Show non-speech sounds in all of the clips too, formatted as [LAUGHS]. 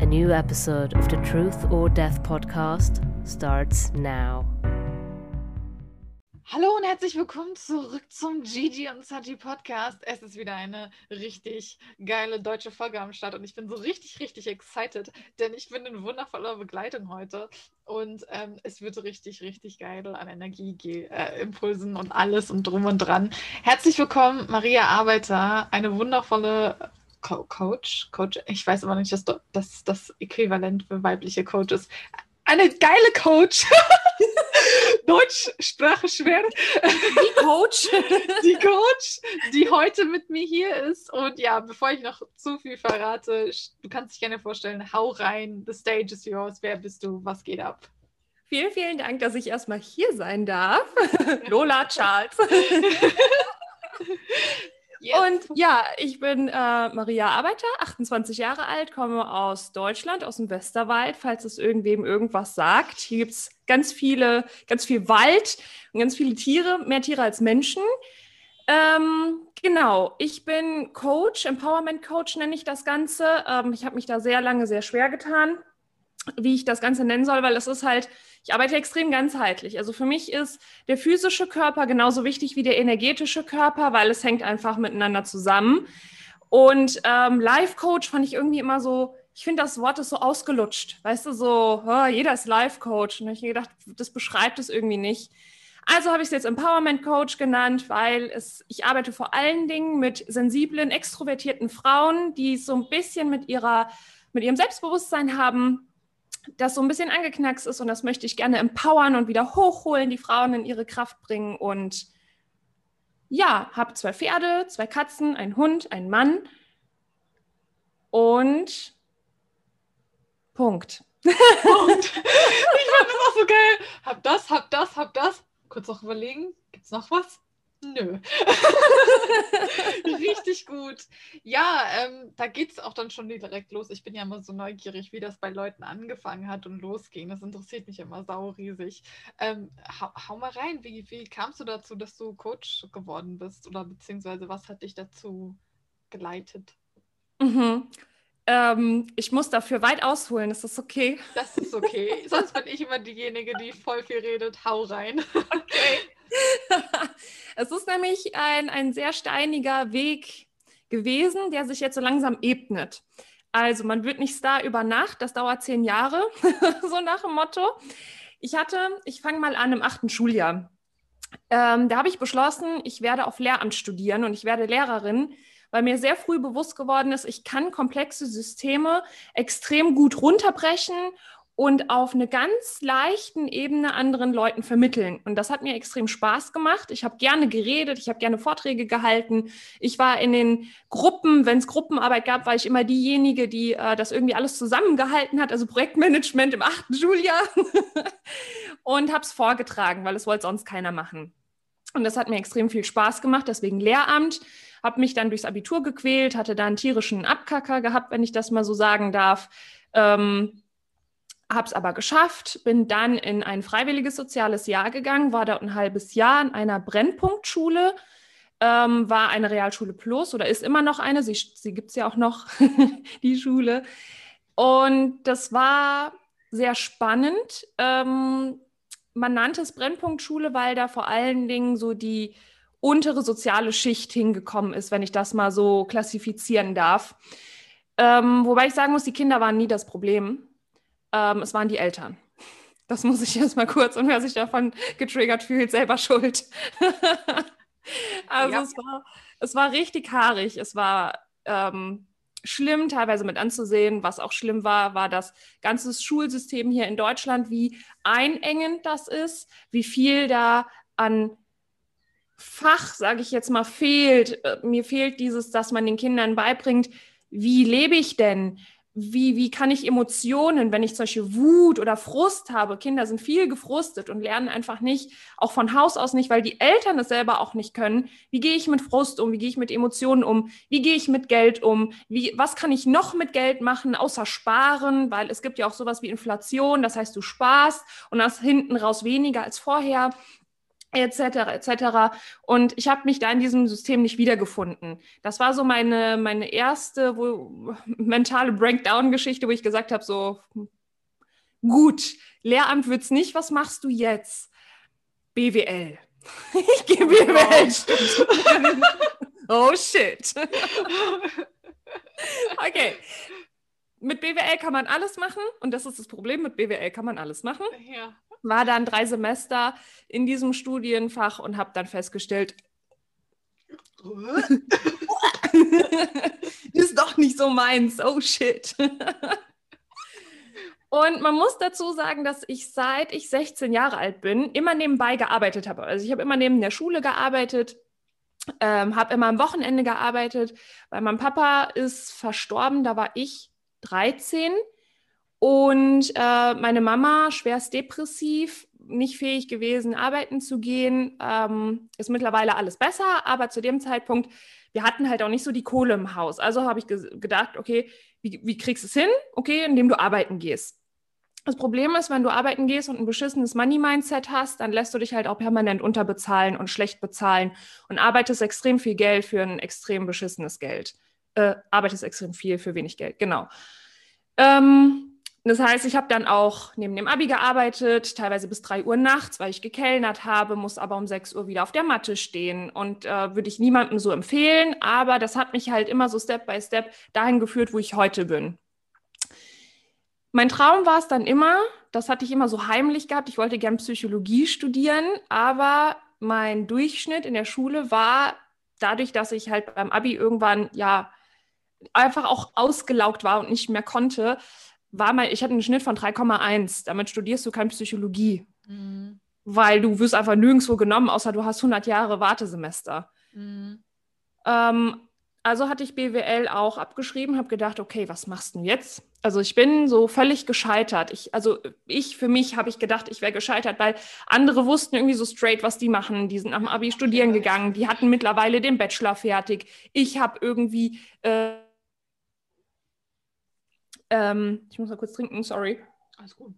A new episode of the Truth or Death podcast starts now. Hallo und herzlich willkommen zurück zum Gigi und Saji Podcast. Es ist wieder eine richtig geile deutsche Folge am Start und ich bin so richtig, richtig excited, denn ich bin in wundervoller Begleitung heute und ähm, es wird richtig, richtig geil an Energieimpulsen äh, und alles und drum und dran. Herzlich willkommen, Maria Arbeiter, eine wundervolle Co Coach, Coach, ich weiß aber nicht, dass das das Äquivalent für weibliche Coaches. Eine geile Coach. [LAUGHS] Deutschsprache schwer. Die Coach. [LAUGHS] Die Coach, die heute mit mir hier ist. Und ja, bevor ich noch zu viel verrate, du kannst dich gerne vorstellen, hau rein, the stage is yours. Wer bist du? Was geht ab? Vielen, vielen Dank, dass ich erstmal hier sein darf. [LAUGHS] Lola Charles. Und ja, ich bin äh, Maria Arbeiter, 28 Jahre alt, komme aus Deutschland, aus dem Westerwald, falls es irgendwem irgendwas sagt. Hier gibt es ganz viele, ganz viel Wald und ganz viele Tiere, mehr Tiere als Menschen. Ähm, genau, ich bin Coach, Empowerment Coach nenne ich das Ganze. Ähm, ich habe mich da sehr lange sehr schwer getan, wie ich das Ganze nennen soll, weil es ist halt ich arbeite extrem ganzheitlich. Also für mich ist der physische Körper genauso wichtig wie der energetische Körper, weil es hängt einfach miteinander zusammen. Und ähm, Life Coach fand ich irgendwie immer so, ich finde das Wort ist so ausgelutscht. Weißt du, so, oh, jeder ist Life Coach. Und ich habe gedacht, das beschreibt es irgendwie nicht. Also habe ich es jetzt Empowerment Coach genannt, weil es, ich arbeite vor allen Dingen mit sensiblen, extrovertierten Frauen, die so ein bisschen mit ihrer, mit ihrem Selbstbewusstsein haben, das so ein bisschen angeknackst ist und das möchte ich gerne empowern und wieder hochholen, die Frauen in ihre Kraft bringen und ja, habe zwei Pferde, zwei Katzen, einen Hund, einen Mann und Punkt. Punkt. Ich fand das auch so geil. Hab das, hab das, hab das. Kurz noch überlegen, gibt's noch was? Nö. [LAUGHS] Richtig gut. Ja, ähm, da geht es auch dann schon direkt los. Ich bin ja immer so neugierig, wie das bei Leuten angefangen hat und losging. Das interessiert mich immer sauriesig. Ähm, hau, hau, mal rein, wie, wie kamst du dazu, dass du Coach geworden bist? Oder beziehungsweise was hat dich dazu geleitet? Mhm. Ähm, ich muss dafür weit ausholen, ist das okay? Das ist okay. [LAUGHS] Sonst bin ich immer diejenige, die voll viel redet. Hau rein. Okay. [LAUGHS] es ist nämlich ein, ein sehr steiniger Weg gewesen, der sich jetzt so langsam ebnet. Also man wird nicht Star über Nacht, das dauert zehn Jahre, [LAUGHS] so nach dem Motto. Ich hatte, ich fange mal an im achten Schuljahr. Ähm, da habe ich beschlossen, ich werde auf Lehramt studieren und ich werde Lehrerin, weil mir sehr früh bewusst geworden ist, ich kann komplexe Systeme extrem gut runterbrechen und auf eine ganz leichten Ebene anderen Leuten vermitteln. Und das hat mir extrem Spaß gemacht. Ich habe gerne geredet, ich habe gerne Vorträge gehalten. Ich war in den Gruppen, wenn es Gruppenarbeit gab, war ich immer diejenige, die äh, das irgendwie alles zusammengehalten hat, also Projektmanagement im achten Schuljahr [LAUGHS] und habe es vorgetragen, weil es wollte sonst keiner machen. Und das hat mir extrem viel Spaß gemacht, deswegen Lehramt. Habe mich dann durchs Abitur gequält, hatte da einen tierischen Abkacker gehabt, wenn ich das mal so sagen darf. Ähm, habe es aber geschafft, bin dann in ein freiwilliges soziales Jahr gegangen, war dort ein halbes Jahr in einer Brennpunktschule, ähm, war eine Realschule Plus oder ist immer noch eine, sie, sie gibt es ja auch noch, [LAUGHS] die Schule. Und das war sehr spannend. Ähm, man nannte es Brennpunktschule, weil da vor allen Dingen so die untere soziale Schicht hingekommen ist, wenn ich das mal so klassifizieren darf. Ähm, wobei ich sagen muss, die Kinder waren nie das Problem. Ähm, es waren die Eltern. Das muss ich erst mal kurz. Und wer sich davon getriggert fühlt, selber schuld. [LAUGHS] also ja. es, war, es war richtig haarig. Es war ähm, schlimm teilweise mit anzusehen. Was auch schlimm war, war das ganze Schulsystem hier in Deutschland, wie einengend das ist, wie viel da an Fach, sage ich jetzt mal, fehlt. Äh, mir fehlt dieses, dass man den Kindern beibringt, wie lebe ich denn? Wie, wie kann ich Emotionen, wenn ich solche Wut oder Frust habe, Kinder sind viel gefrustet und lernen einfach nicht, auch von Haus aus nicht, weil die Eltern es selber auch nicht können. Wie gehe ich mit Frust um? Wie gehe ich mit Emotionen um? Wie gehe ich mit Geld um? Wie, was kann ich noch mit Geld machen, außer sparen? Weil es gibt ja auch sowas wie Inflation, das heißt, du sparst und hast hinten raus weniger als vorher etc. etc. Und ich habe mich da in diesem System nicht wiedergefunden. Das war so meine, meine erste wo, mentale Breakdown-Geschichte, wo ich gesagt habe, so gut, Lehramt wird's nicht, was machst du jetzt? BWL. [LAUGHS] Ich gehe BWL studieren. [LAUGHS] oh shit. [LAUGHS] okay. Mit BWL kann man alles machen und das ist das Problem, mit BWL kann man alles machen. Ja war dann drei Semester in diesem Studienfach und habe dann festgestellt, [LAUGHS] ist doch nicht so meins. Oh shit. [LAUGHS] Und man muss dazu sagen, dass ich seit ich 16 Jahre alt bin, immer nebenbei gearbeitet habe. Also ich habe immer neben der Schule gearbeitet, ähm, habe immer am Wochenende gearbeitet, weil mein Papa ist verstorben, da war ich 13 und äh, meine Mama, schwerst depressiv, nicht fähig gewesen, arbeiten zu gehen, ähm, ist mittlerweile alles besser, aber zu dem Zeitpunkt, wir hatten halt auch nicht so die Kohle im Haus. Also habe ich ge gedacht, okay, wie, wie kriegst du es hin? Okay, indem du arbeiten gehst. Das Problem ist, wenn du arbeiten gehst und ein beschissenes Money-Mindset hast, dann lässt du dich halt auch permanent unterbezahlen und schlecht bezahlen und arbeitest extrem viel Geld für ein extrem beschissenes Geld. Äh, arbeitest extrem viel für wenig Geld, genau. Ähm, das heißt, ich habe dann auch neben dem Abi gearbeitet, teilweise bis drei Uhr nachts, weil ich gekellnert habe, muss aber um sechs Uhr wieder auf der Matte stehen und äh, würde ich niemandem so empfehlen. Aber das hat mich halt immer so Step by Step dahin geführt, wo ich heute bin. Mein Traum war es dann immer, das hatte ich immer so heimlich gehabt, ich wollte gern Psychologie studieren, aber mein Durchschnitt in der Schule war dadurch, dass ich halt beim Abi irgendwann ja einfach auch ausgelaugt war und nicht mehr konnte, war mal, ich hatte einen Schnitt von 3,1. Damit studierst du keine Psychologie. Mhm. Weil du wirst einfach nirgendwo genommen, außer du hast 100 Jahre Wartesemester. Mhm. Ähm, also hatte ich BWL auch abgeschrieben, habe gedacht, okay, was machst du jetzt? Also ich bin so völlig gescheitert. Ich, also ich für mich habe ich gedacht, ich wäre gescheitert, weil andere wussten irgendwie so straight, was die machen. Die sind nach dem Abi studieren gegangen, die hatten mittlerweile den Bachelor fertig. Ich habe irgendwie äh, ähm, ich muss mal kurz trinken, sorry. Alles gut.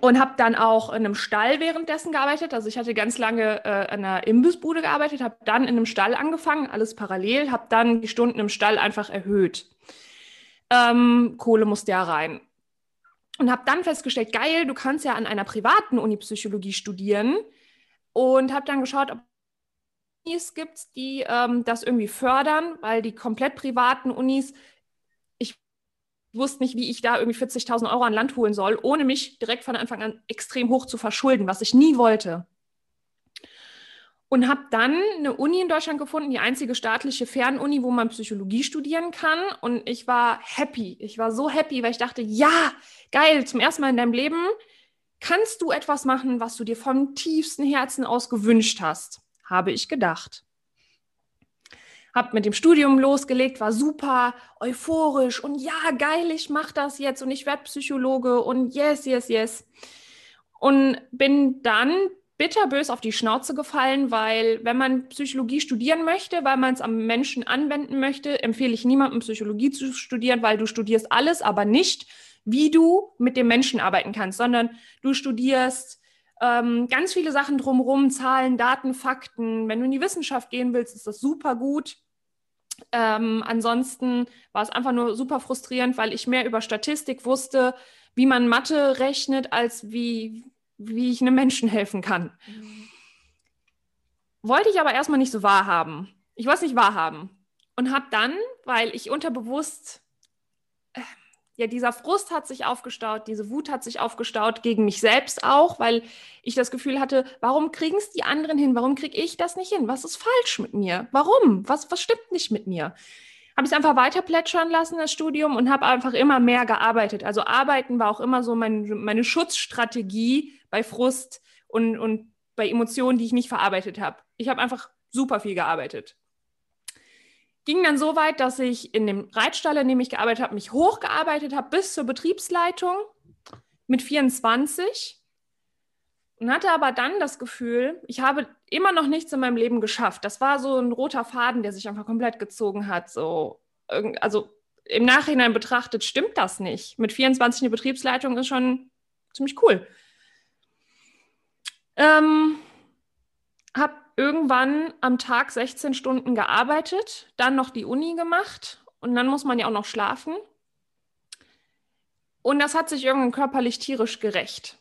Und habe dann auch in einem Stall währenddessen gearbeitet. Also ich hatte ganz lange äh, in einer Imbissbude gearbeitet, habe dann in einem Stall angefangen, alles parallel, habe dann die Stunden im Stall einfach erhöht. Ähm, Kohle musste ja rein. Und habe dann festgestellt, geil, du kannst ja an einer privaten Uni Psychologie studieren. Und habe dann geschaut, ob Unis gibt, die ähm, das irgendwie fördern, weil die komplett privaten Unis, ich wusste nicht, wie ich da irgendwie 40.000 Euro an Land holen soll, ohne mich direkt von Anfang an extrem hoch zu verschulden, was ich nie wollte. Und habe dann eine Uni in Deutschland gefunden, die einzige staatliche Fernuni, wo man Psychologie studieren kann. Und ich war happy. Ich war so happy, weil ich dachte, ja, geil, zum ersten Mal in deinem Leben kannst du etwas machen, was du dir vom tiefsten Herzen aus gewünscht hast habe ich gedacht. Hab mit dem Studium losgelegt, war super euphorisch und ja, geil, ich mache das jetzt und ich werde Psychologe und yes, yes, yes. Und bin dann bitterbös auf die Schnauze gefallen, weil wenn man Psychologie studieren möchte, weil man es am Menschen anwenden möchte, empfehle ich niemandem Psychologie zu studieren, weil du studierst alles, aber nicht, wie du mit dem Menschen arbeiten kannst, sondern du studierst ähm, ganz viele Sachen drumherum, Zahlen, Daten, Fakten. Wenn du in die Wissenschaft gehen willst, ist das super gut. Ähm, ansonsten war es einfach nur super frustrierend, weil ich mehr über Statistik wusste, wie man Mathe rechnet, als wie, wie ich einem Menschen helfen kann. Mhm. Wollte ich aber erstmal nicht so wahrhaben. Ich wollte es nicht wahrhaben. Und habe dann, weil ich unterbewusst ja, dieser Frust hat sich aufgestaut, diese Wut hat sich aufgestaut gegen mich selbst auch, weil ich das Gefühl hatte, warum kriegen es die anderen hin? Warum kriege ich das nicht hin? Was ist falsch mit mir? Warum? Was, was stimmt nicht mit mir? Habe ich es einfach weiter plätschern lassen, das Studium, und habe einfach immer mehr gearbeitet. Also arbeiten war auch immer so mein, meine Schutzstrategie bei Frust und, und bei Emotionen, die ich nicht verarbeitet habe. Ich habe einfach super viel gearbeitet. Ging dann so weit, dass ich in dem Reitstall, in dem ich gearbeitet habe, mich hochgearbeitet habe bis zur Betriebsleitung mit 24 und hatte aber dann das Gefühl, ich habe immer noch nichts in meinem Leben geschafft. Das war so ein roter Faden, der sich einfach komplett gezogen hat. So, also im Nachhinein betrachtet stimmt das nicht. Mit 24 eine Betriebsleitung ist schon ziemlich cool. Ähm, habe irgendwann am Tag 16 Stunden gearbeitet, dann noch die Uni gemacht und dann muss man ja auch noch schlafen. Und das hat sich irgendwann körperlich tierisch gerecht.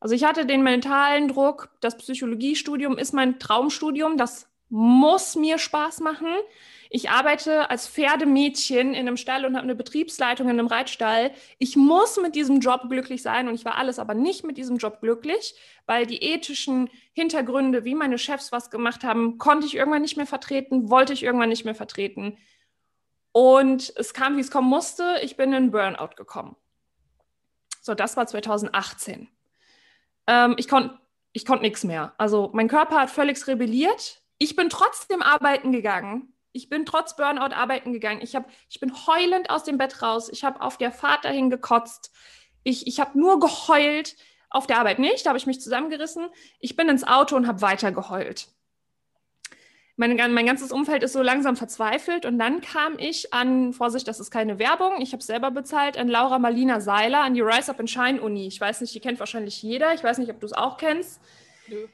Also ich hatte den mentalen Druck, das Psychologiestudium ist mein Traumstudium, das muss mir Spaß machen. Ich arbeite als Pferdemädchen in einem Stall und habe eine Betriebsleitung in einem Reitstall. Ich muss mit diesem Job glücklich sein und ich war alles aber nicht mit diesem Job glücklich, weil die ethischen Hintergründe, wie meine Chefs was gemacht haben, konnte ich irgendwann nicht mehr vertreten, wollte ich irgendwann nicht mehr vertreten. Und es kam, wie es kommen musste. Ich bin in Burnout gekommen. So, das war 2018. Ähm, ich konnte ich konnt nichts mehr. Also mein Körper hat völlig rebelliert. Ich bin trotzdem arbeiten gegangen ich bin trotz Burnout arbeiten gegangen. Ich, hab, ich bin heulend aus dem Bett raus. Ich habe auf der Fahrt dahin gekotzt. Ich, ich habe nur geheult. Auf der Arbeit nicht, da habe ich mich zusammengerissen. Ich bin ins Auto und habe weiter geheult. Meine, mein ganzes Umfeld ist so langsam verzweifelt und dann kam ich an, Vorsicht, das ist keine Werbung, ich habe es selber bezahlt, an Laura Marlina Seiler an die Rise Up and Shine Uni. Ich weiß nicht, die kennt wahrscheinlich jeder. Ich weiß nicht, ob du es auch kennst. Nö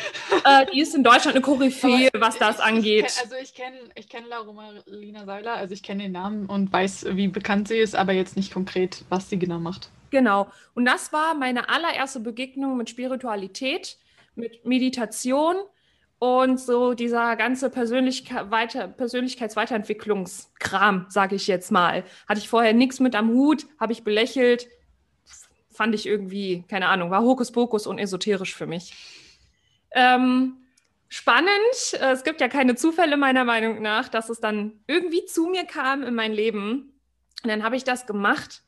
[LAUGHS] äh, die ist in Deutschland eine Koryphäe, was das ich, angeht. Ich, also ich kenne ich kenn Laura Marlina Seiler, also ich kenne den Namen und weiß, wie bekannt sie ist, aber jetzt nicht konkret, was sie genau macht. Genau. Und das war meine allererste Begegnung mit Spiritualität, mit Meditation und so dieser ganze Persönlichkeit weiter, Persönlichkeitsweiterentwicklungskram, sage ich jetzt mal. Hatte ich vorher nichts mit am Hut, habe ich belächelt, fand ich irgendwie, keine Ahnung, war Hokuspokus und esoterisch für mich. Ähm, spannend. Äh, es gibt ja keine Zufälle meiner Meinung nach, dass es dann irgendwie zu mir kam in mein Leben. Und dann habe ich das gemacht.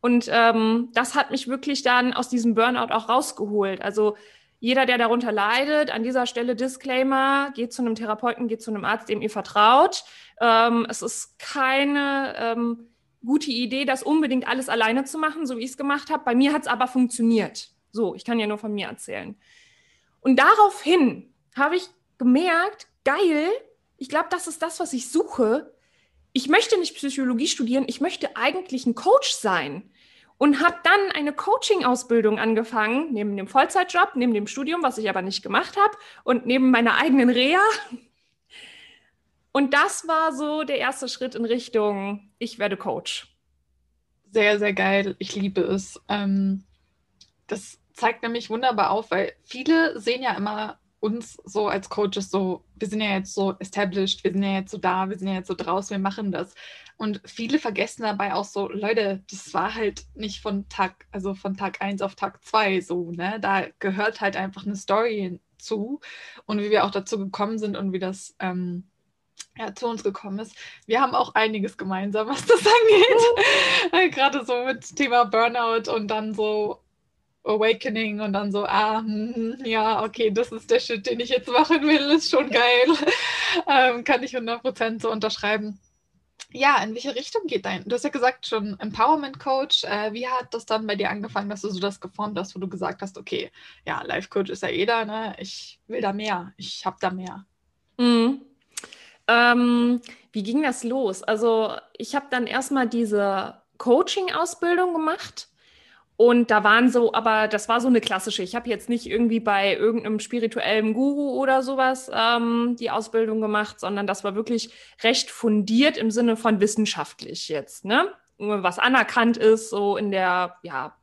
Und ähm, das hat mich wirklich dann aus diesem Burnout auch rausgeholt. Also jeder, der darunter leidet, an dieser Stelle Disclaimer, geht zu einem Therapeuten, geht zu einem Arzt, dem ihr vertraut. Ähm, es ist keine ähm, gute Idee, das unbedingt alles alleine zu machen, so wie ich es gemacht habe. Bei mir hat es aber funktioniert. So, ich kann ja nur von mir erzählen. Und daraufhin habe ich gemerkt, geil, ich glaube, das ist das, was ich suche. Ich möchte nicht Psychologie studieren, ich möchte eigentlich ein Coach sein. Und habe dann eine Coaching-Ausbildung angefangen, neben dem Vollzeitjob, neben dem Studium, was ich aber nicht gemacht habe, und neben meiner eigenen Reha. Und das war so der erste Schritt in Richtung, ich werde Coach. Sehr, sehr geil. Ich liebe es. Ähm, das zeigt nämlich wunderbar auf, weil viele sehen ja immer uns so als Coaches so, wir sind ja jetzt so established, wir sind ja jetzt so da, wir sind ja jetzt so draus, wir machen das. Und viele vergessen dabei auch so, Leute, das war halt nicht von Tag, also von Tag 1 auf Tag 2 so, ne? Da gehört halt einfach eine Story zu und wie wir auch dazu gekommen sind und wie das ähm, ja, zu uns gekommen ist. Wir haben auch einiges gemeinsam, was das [LAUGHS] angeht. [LAUGHS] Gerade so mit Thema Burnout und dann so Awakening und dann so, ah, hm, ja, okay, das ist der Shit, den ich jetzt machen will, ist schon geil. [LAUGHS] ähm, kann ich 100% so unterschreiben. Ja, in welche Richtung geht dein? Du hast ja gesagt, schon Empowerment Coach. Äh, wie hat das dann bei dir angefangen, dass du so das geformt hast, wo du gesagt hast, okay, ja, Life Coach ist ja eh da, ne? Ich will da mehr, ich habe da mehr. Mhm. Ähm, wie ging das los? Also, ich habe dann erstmal diese Coaching-Ausbildung gemacht und da waren so, aber das war so eine klassische. Ich habe jetzt nicht irgendwie bei irgendeinem spirituellen Guru oder sowas ähm, die Ausbildung gemacht, sondern das war wirklich recht fundiert im Sinne von wissenschaftlich jetzt, ne? Was anerkannt ist, so in der, ja,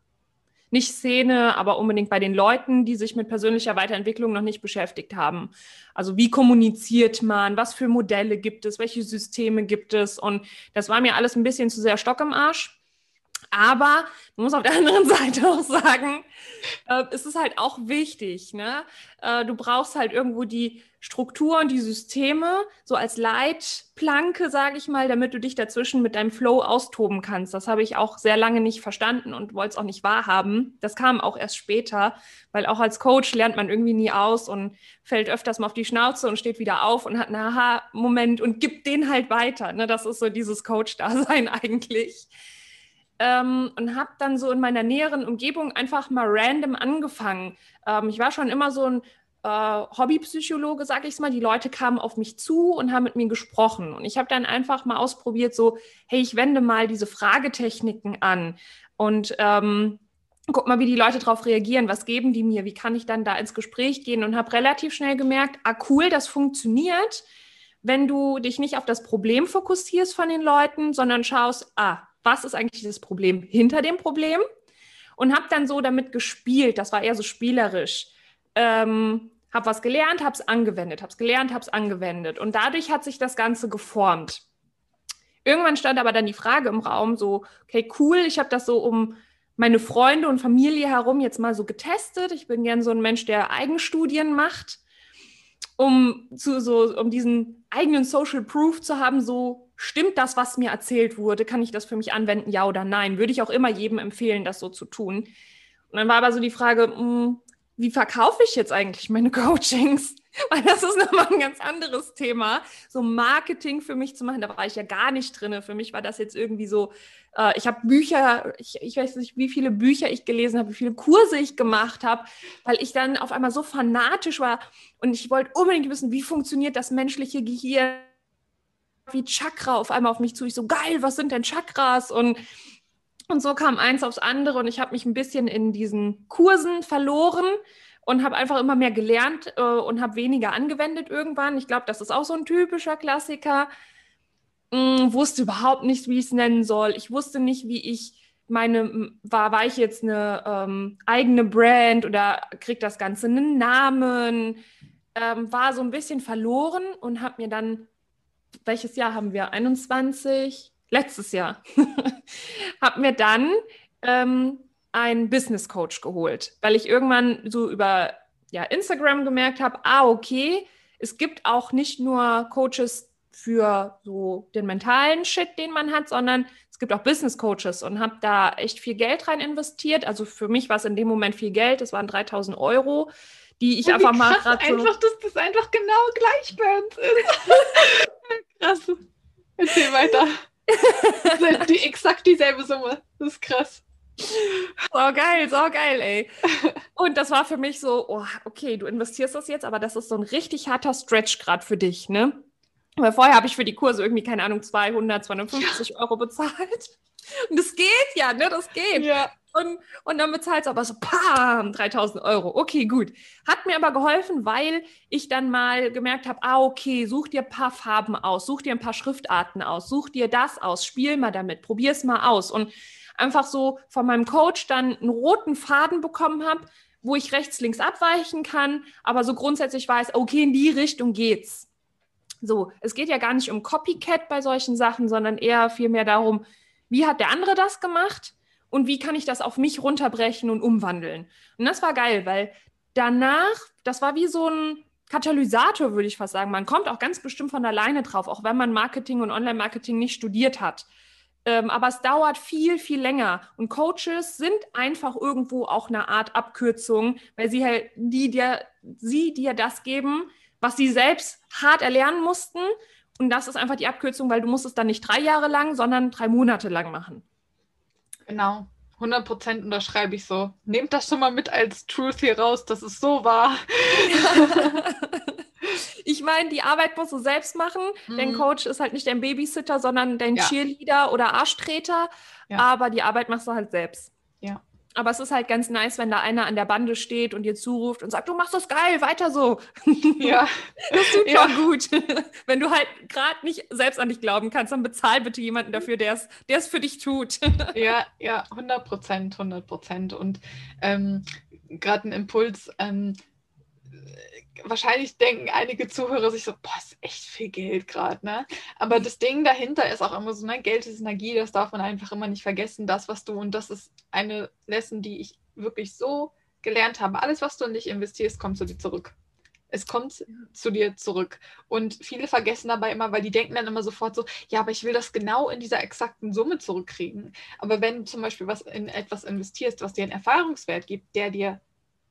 nicht Szene, aber unbedingt bei den Leuten, die sich mit persönlicher Weiterentwicklung noch nicht beschäftigt haben. Also wie kommuniziert man, was für Modelle gibt es, welche Systeme gibt es und das war mir alles ein bisschen zu sehr Stock im Arsch Aber man muss auf der [LAUGHS] anderen Seite auch sagen, äh, es ist halt auch wichtig. Ne? Äh, du brauchst halt irgendwo die Struktur und die Systeme so als Leitplanke, sage ich mal, damit du dich dazwischen mit deinem Flow austoben kannst. Das habe ich auch sehr lange nicht verstanden und wollte es auch nicht wahrhaben. Das kam auch erst später, weil auch als Coach lernt man irgendwie nie aus und fällt öfters mal auf die Schnauze und steht wieder auf und hat einen Aha-Moment und gibt den halt weiter. Ne? Das ist so dieses Coach-Dasein [LAUGHS] eigentlich ähm, und habe dann so in meiner näheren Umgebung einfach mal random angefangen. Ähm, ich war schon immer so ein äh, Hobbypsychologe, sag ich mal. Die Leute kamen auf mich zu und haben mit mir gesprochen. Und ich habe dann einfach mal ausprobiert, so, hey, ich wende mal diese Fragetechniken an und ähm, guck mal, wie die Leute darauf reagieren. Was geben die mir? Wie kann ich dann da ins Gespräch gehen? Und habe relativ schnell gemerkt, ah, cool, das funktioniert wenn du dich nicht auf das Problem fokussierst von den Leuten, sondern schaust, ah, was ist eigentlich das Problem hinter dem Problem und habe dann so damit gespielt. Das war eher so spielerisch. Ähm, habe was gelernt, habe es angewendet, habe es gelernt, habe es angewendet und dadurch hat sich das Ganze geformt. Irgendwann stand aber dann die Frage im Raum so, okay, cool, ich habe das so um meine Freunde und Familie herum jetzt mal so getestet. Ich bin gern so ein Mensch, der Eigenstudien macht, um zu so um diesen eigenen Social Proof zu haben, so stimmt das, was mir erzählt wurde? Kann ich das für mich anwenden, ja oder nein? Würde ich auch immer jedem empfehlen, das so zu tun. Und dann war aber so die Frage, mh, hm, wie verkaufe ich jetzt eigentlich meine [LAUGHS] Coachings? Weil das ist nochmal ein ganz anderes Thema. So Marketing für mich zu machen, da war ich ja gar nicht drin. Für mich war das jetzt irgendwie so, äh, ich habe Bücher, ich, ich weiß nicht, wie viele Bücher ich gelesen habe, wie viele Kurse ich gemacht habe, weil ich dann auf einmal so fanatisch war und ich wollte unbedingt wissen, wie funktioniert das menschliche Gehirn wie Chakra auf einmal auf mich zu. Ich so, geil, was sind denn Chakras? Und, und so kam eins aufs andere und ich habe mich ein bisschen in diesen Kursen verloren und habe einfach immer mehr gelernt äh, und habe weniger angewendet irgendwann. Ich glaube, das ist auch so ein typischer Klassiker. Hm, wusste überhaupt nicht, wie ich es nennen soll. Ich wusste nicht, wie ich meine, war, war ich jetzt eine ähm, eigene Brand oder kriegt das Ganze einen Namen? Ähm, war so ein bisschen verloren und habe mir dann welches Jahr haben wir? 21? Letztes Jahr. [LAUGHS] habe mir dann ähm, einen Business Coach geholt, weil ich irgendwann so über ja, Instagram gemerkt habe, ah, okay, es gibt auch nicht nur Coaches für so den mentalen Shit, den man hat, sondern es gibt auch Business Coaches und habe da echt viel Geld rein investiert. Also für mich war es in dem Moment viel Geld, es waren 3000 Euro, die ich oh, einfach mal gerade so... einfach, dass das einfach genau gleich bei uns ist. [LAUGHS] krass. Erzähl weiter. [LAUGHS] die, exakt dieselbe Summe. Das ist krass. So geil, so geil, ey. [LAUGHS] Und das war für mich so, oh, okay, du investierst das jetzt, aber das ist so ein richtig harter Stretch gerade für dich, ne? Weil vorher habe ich für die Kurse irgendwie, keine Ahnung, 200, 250 ja. Euro bezahlt. Und das geht ja, ne? Das geht. Ja. Und, und dann bezahlt es aber so, pam, 3000 Euro. Okay, gut. Hat mir aber geholfen, weil ich dann mal gemerkt habe, ah, okay, such dir ein paar Farben aus, such dir ein paar Schriftarten aus, such dir das aus, spiel mal damit, probier es mal aus. Und einfach so von meinem Coach dann einen roten Faden bekommen habe, wo ich rechts, links abweichen kann, aber so grundsätzlich weiß, okay, in die Richtung geht's. So, es geht ja gar nicht um Copycat bei solchen Sachen, sondern eher vielmehr darum, wie hat der andere das gemacht? Und wie kann ich das auf mich runterbrechen und umwandeln. Und das war geil, weil danach, das war wie so ein Katalysator, würde ich fast sagen. Man kommt auch ganz bestimmt von alleine drauf, auch wenn man Marketing und Online-Marketing nicht studiert hat. Ähm, aber es dauert viel, viel länger. Und Coaches sind einfach irgendwo auch eine Art Abkürzung, weil sie halt die dir, sie dir das geben, was sie selbst hart erlernen mussten. Und das ist einfach die Abkürzung, weil du musst es dann nicht drei Jahre lang, sondern drei Monate lang machen. Genau. 100% unterschreibe ich so. Nehmt das schon mal mit als Truth hier raus, das ist so wahr. [LAUGHS] ich meine, die Arbeit musst du selbst machen. Mhm. Dein Coach ist halt nicht dein Babysitter, sondern dein ja. Cheerleader oder Arschtreter. Ja. Aber die Arbeit machst du halt selbst. Ja. Aber es ist halt ganz nice, wenn da einer an der Bande steht und dir zuruft und sagt, du machst das geil, weiter so. [LAUGHS] Ja. Das tut ja. schon gut. [LAUGHS] Wenn du halt gerade nicht selbst an dich glauben kannst, dann bezahl bitte jemanden dafür, der es für dich tut. [LAUGHS] Ja, ja, 100 Prozent, 100 Prozent. Und ähm, gerade ein Impuls, ähm, wahrscheinlich denken einige Zuhörer sich so, boah, ist echt viel Geld gerade, ne? Aber das Ding dahinter ist auch immer so, ne, Geld ist Energie, das darf man einfach immer nicht vergessen, das, was du, und das ist eine Lesson, die ich wirklich so gelernt habe. Alles, was du in dich investierst, kommt zu dir zurück. Es kommt zu dir zurück. Und viele vergessen dabei immer, weil die denken dann immer sofort so, ja, aber ich will das genau in dieser exakten Summe zurückkriegen. Aber wenn du zum Beispiel was in etwas investierst, was dir einen Erfahrungswert gibt, der dir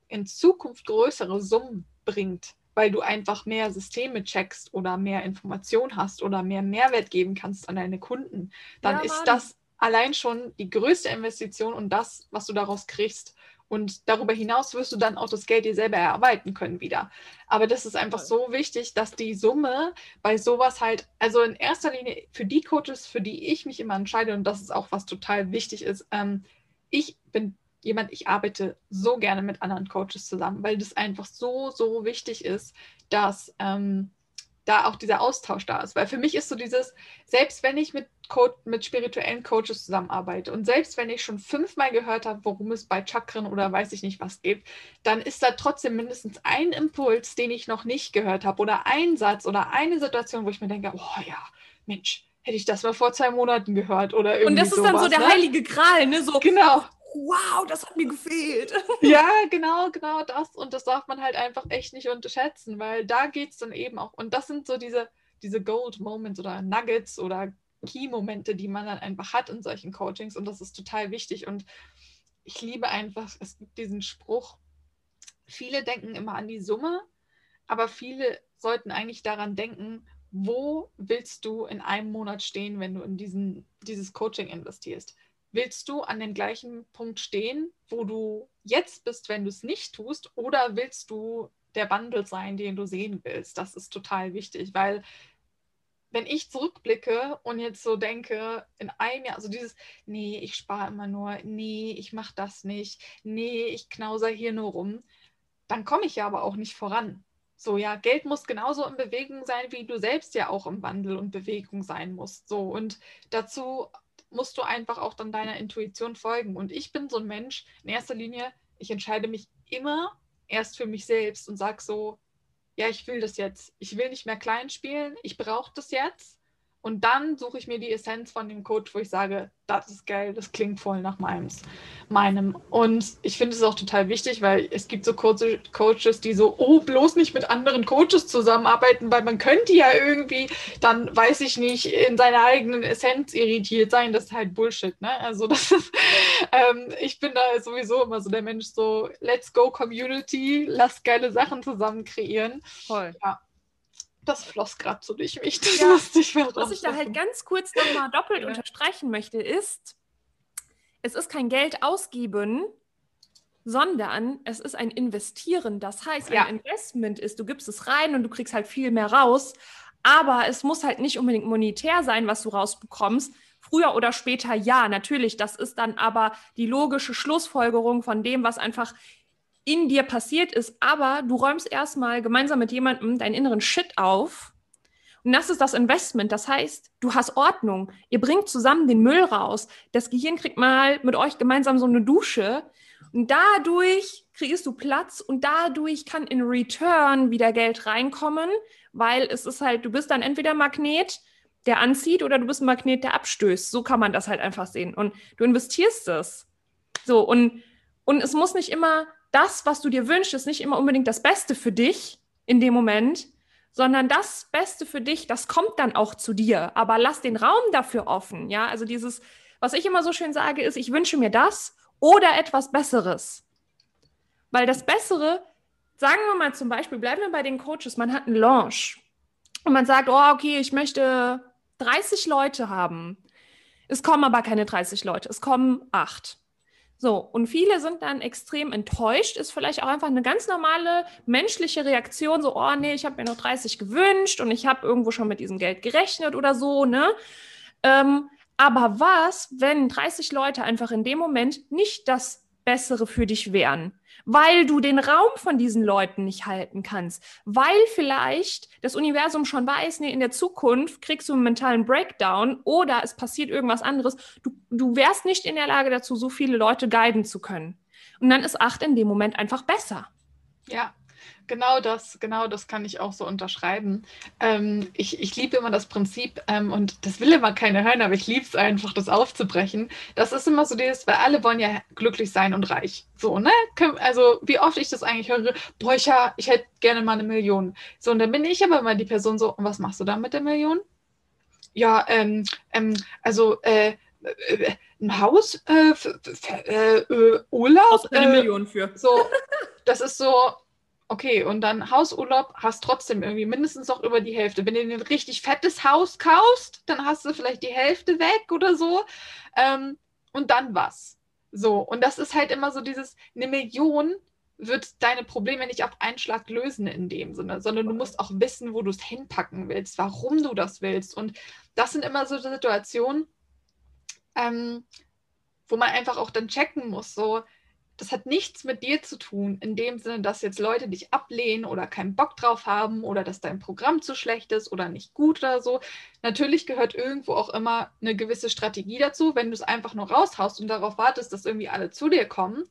in Zukunft größere Summen bringt, weil du einfach mehr Systeme checkst oder mehr Information hast oder mehr Mehrwert geben kannst an deine Kunden, dann ja, ist das allein schon die größte Investition und das, was du daraus kriegst. Und darüber hinaus wirst du dann auch das Geld dir selber erarbeiten können wieder. Aber das ist einfach so wichtig, dass die Summe bei sowas halt, also in erster Linie für die Coaches, für die ich mich immer entscheide, und das ist auch was total wichtig ist, ähm, ich bin jemand, ich arbeite so gerne mit anderen Coaches zusammen, weil das einfach so, so wichtig ist, dass ähm, da auch dieser Austausch da ist. Weil für mich ist so dieses, selbst wenn ich mit, Co mit spirituellen Coaches zusammenarbeite und selbst wenn ich schon fünfmal gehört habe, worum es bei Chakren oder weiß ich nicht was gibt, dann ist da trotzdem mindestens ein Impuls, den ich noch nicht gehört habe oder ein Satz oder eine Situation, wo ich mir denke, oh ja, Mensch, hätte ich das mal vor zwei Monaten gehört oder irgendwie Und das ist sowas, dann so der ne? heilige Gral, ne? So, genau wow, das hat mir gefehlt. [LAUGHS] Ja, genau, genau das. Und das darf man halt einfach echt nicht unterschätzen, weil da geht es dann eben auch. Und das sind so diese, diese Gold-Moments oder Nuggets oder Key-Momente, die man dann einfach hat in solchen Coachings. Und das ist total wichtig. Und ich liebe einfach, es gibt diesen Spruch, viele denken immer an die Summe, aber viele sollten eigentlich daran denken, wo willst du in einem Monat stehen, wenn du in diesen, dieses Coaching investierst? Willst du an dem gleichen Punkt stehen, wo du jetzt bist, wenn du es nicht tust, oder willst du der Wandel sein, den du sehen willst? Das ist total wichtig, weil wenn ich zurückblicke und jetzt so denke, in einem Jahr, also dieses, nee, ich spare immer nur, nee, ich mache das nicht, nee, ich knauser hier nur rum, dann komme ich ja aber auch nicht voran. So, ja, Geld muss genauso in Bewegung sein, wie du selbst ja auch im Wandel und Bewegung sein musst. So, und dazu musst du einfach auch dann deiner Intuition folgen. Und ich bin so ein Mensch, in erster Linie, ich entscheide mich immer erst für mich selbst und sage so, ja, ich will das jetzt. Ich will nicht mehr klein spielen, ich brauche das jetzt. Und dann suche ich mir die Essenz von dem Coach, wo ich sage, das ist geil, das klingt voll nach meins, meinem. Und ich finde es auch total wichtig, weil es gibt so Coaches, die so, oh, bloß nicht mit anderen Coaches zusammenarbeiten, weil man könnte ja irgendwie, dann weiß ich nicht, in seiner eigenen Essenz irritiert sein. Das ist halt Bullshit, ne? Also das ist, [LAUGHS] ähm, ich bin da sowieso immer so der Mensch, so, let's go Community, lass geile Sachen zusammen kreieren. Voll. Ja. Das floss gerade so durch mich. Das ja, ich was ich da halt ganz kurz nochmal doppelt ja. unterstreichen möchte, ist, es ist kein Geld ausgeben, sondern es ist ein Investieren. Das heißt, ein ja. Investment ist, du gibst es rein und du kriegst halt viel mehr raus, aber es muss halt nicht unbedingt monetär sein, was du rausbekommst. Früher oder später ja, natürlich. Das ist dann aber die logische Schlussfolgerung von dem, was einfach in dir passiert ist, aber du räumst erstmal gemeinsam mit jemandem deinen inneren Shit auf. Und das ist das Investment. Das heißt, du hast Ordnung. Ihr bringt zusammen den Müll raus. Das Gehirn kriegt mal mit euch gemeinsam so eine Dusche. Und dadurch kriegst du Platz und dadurch kann in Return wieder Geld reinkommen, weil es ist halt, du bist dann entweder Magnet, der anzieht, oder du bist ein Magnet, der abstößt. So kann man das halt einfach sehen. Und du investierst es. So, und, und es muss nicht immer das, was du dir wünschst, ist nicht immer unbedingt das Beste für dich in dem Moment, sondern das Beste für dich, das kommt dann auch zu dir. Aber lass den Raum dafür offen. Ja, also dieses, was ich immer so schön sage, ist, ich wünsche mir das oder etwas Besseres. Weil das Bessere, sagen wir mal zum Beispiel, bleiben wir bei den Coaches, man hat einen Launch und man sagt, oh, okay, ich möchte 30 Leute haben. Es kommen aber keine 30 Leute, es kommen acht. So, und viele sind dann extrem enttäuscht, ist vielleicht auch einfach eine ganz normale menschliche Reaktion, so, oh nee, ich habe mir noch 30 gewünscht und ich habe irgendwo schon mit diesem Geld gerechnet oder so, ne? Ähm, aber was, wenn 30 Leute einfach in dem Moment nicht das Bessere für dich wären? Weil du den Raum von diesen Leuten nicht halten kannst, weil vielleicht das Universum schon weiß, nee, in der Zukunft kriegst du einen mentalen Breakdown oder es passiert irgendwas anderes. Du, du wärst nicht in der Lage dazu, so viele Leute guiden zu können. Und dann ist acht in dem Moment einfach besser. Ja, Genau das, genau das kann ich auch so unterschreiben. Ähm, ich, ich liebe immer das Prinzip ähm, und das will immer keiner hören, aber ich liebe es einfach, das aufzubrechen. Das ist immer so dieses, weil alle wollen ja glücklich sein und reich. So, ne? Also, wie oft ich das eigentlich höre, boah, ich, ja, ich hätte gerne mal eine Million. So, und dann bin ich aber immer die Person so, und was machst du dann mit der Million? Ja, ähm, ähm, also, äh, äh, ein Haus, äh, äh, äh, Urlaub. eine Million für. So, das ist so, okay, und dann Hausurlaub hast trotzdem irgendwie mindestens noch über die Hälfte. Wenn du ein richtig fettes Haus kaufst, dann hast du vielleicht die Hälfte weg oder so. Ähm, und dann was? So, und das ist halt immer so dieses, eine Million wird deine Probleme nicht auf einen Schlag lösen in dem Sinne, sondern du musst auch wissen, wo du es hinpacken willst, warum du das willst. Und das sind immer so Situationen, ähm, wo man einfach auch dann checken muss, so, das hat nichts mit dir zu tun, in dem Sinne, dass jetzt Leute dich ablehnen oder keinen Bock drauf haben oder dass dein Programm zu schlecht ist oder nicht gut oder so. Natürlich gehört irgendwo auch immer eine gewisse Strategie dazu. Wenn du es einfach nur raushaust und darauf wartest, dass irgendwie alle zu dir kommen,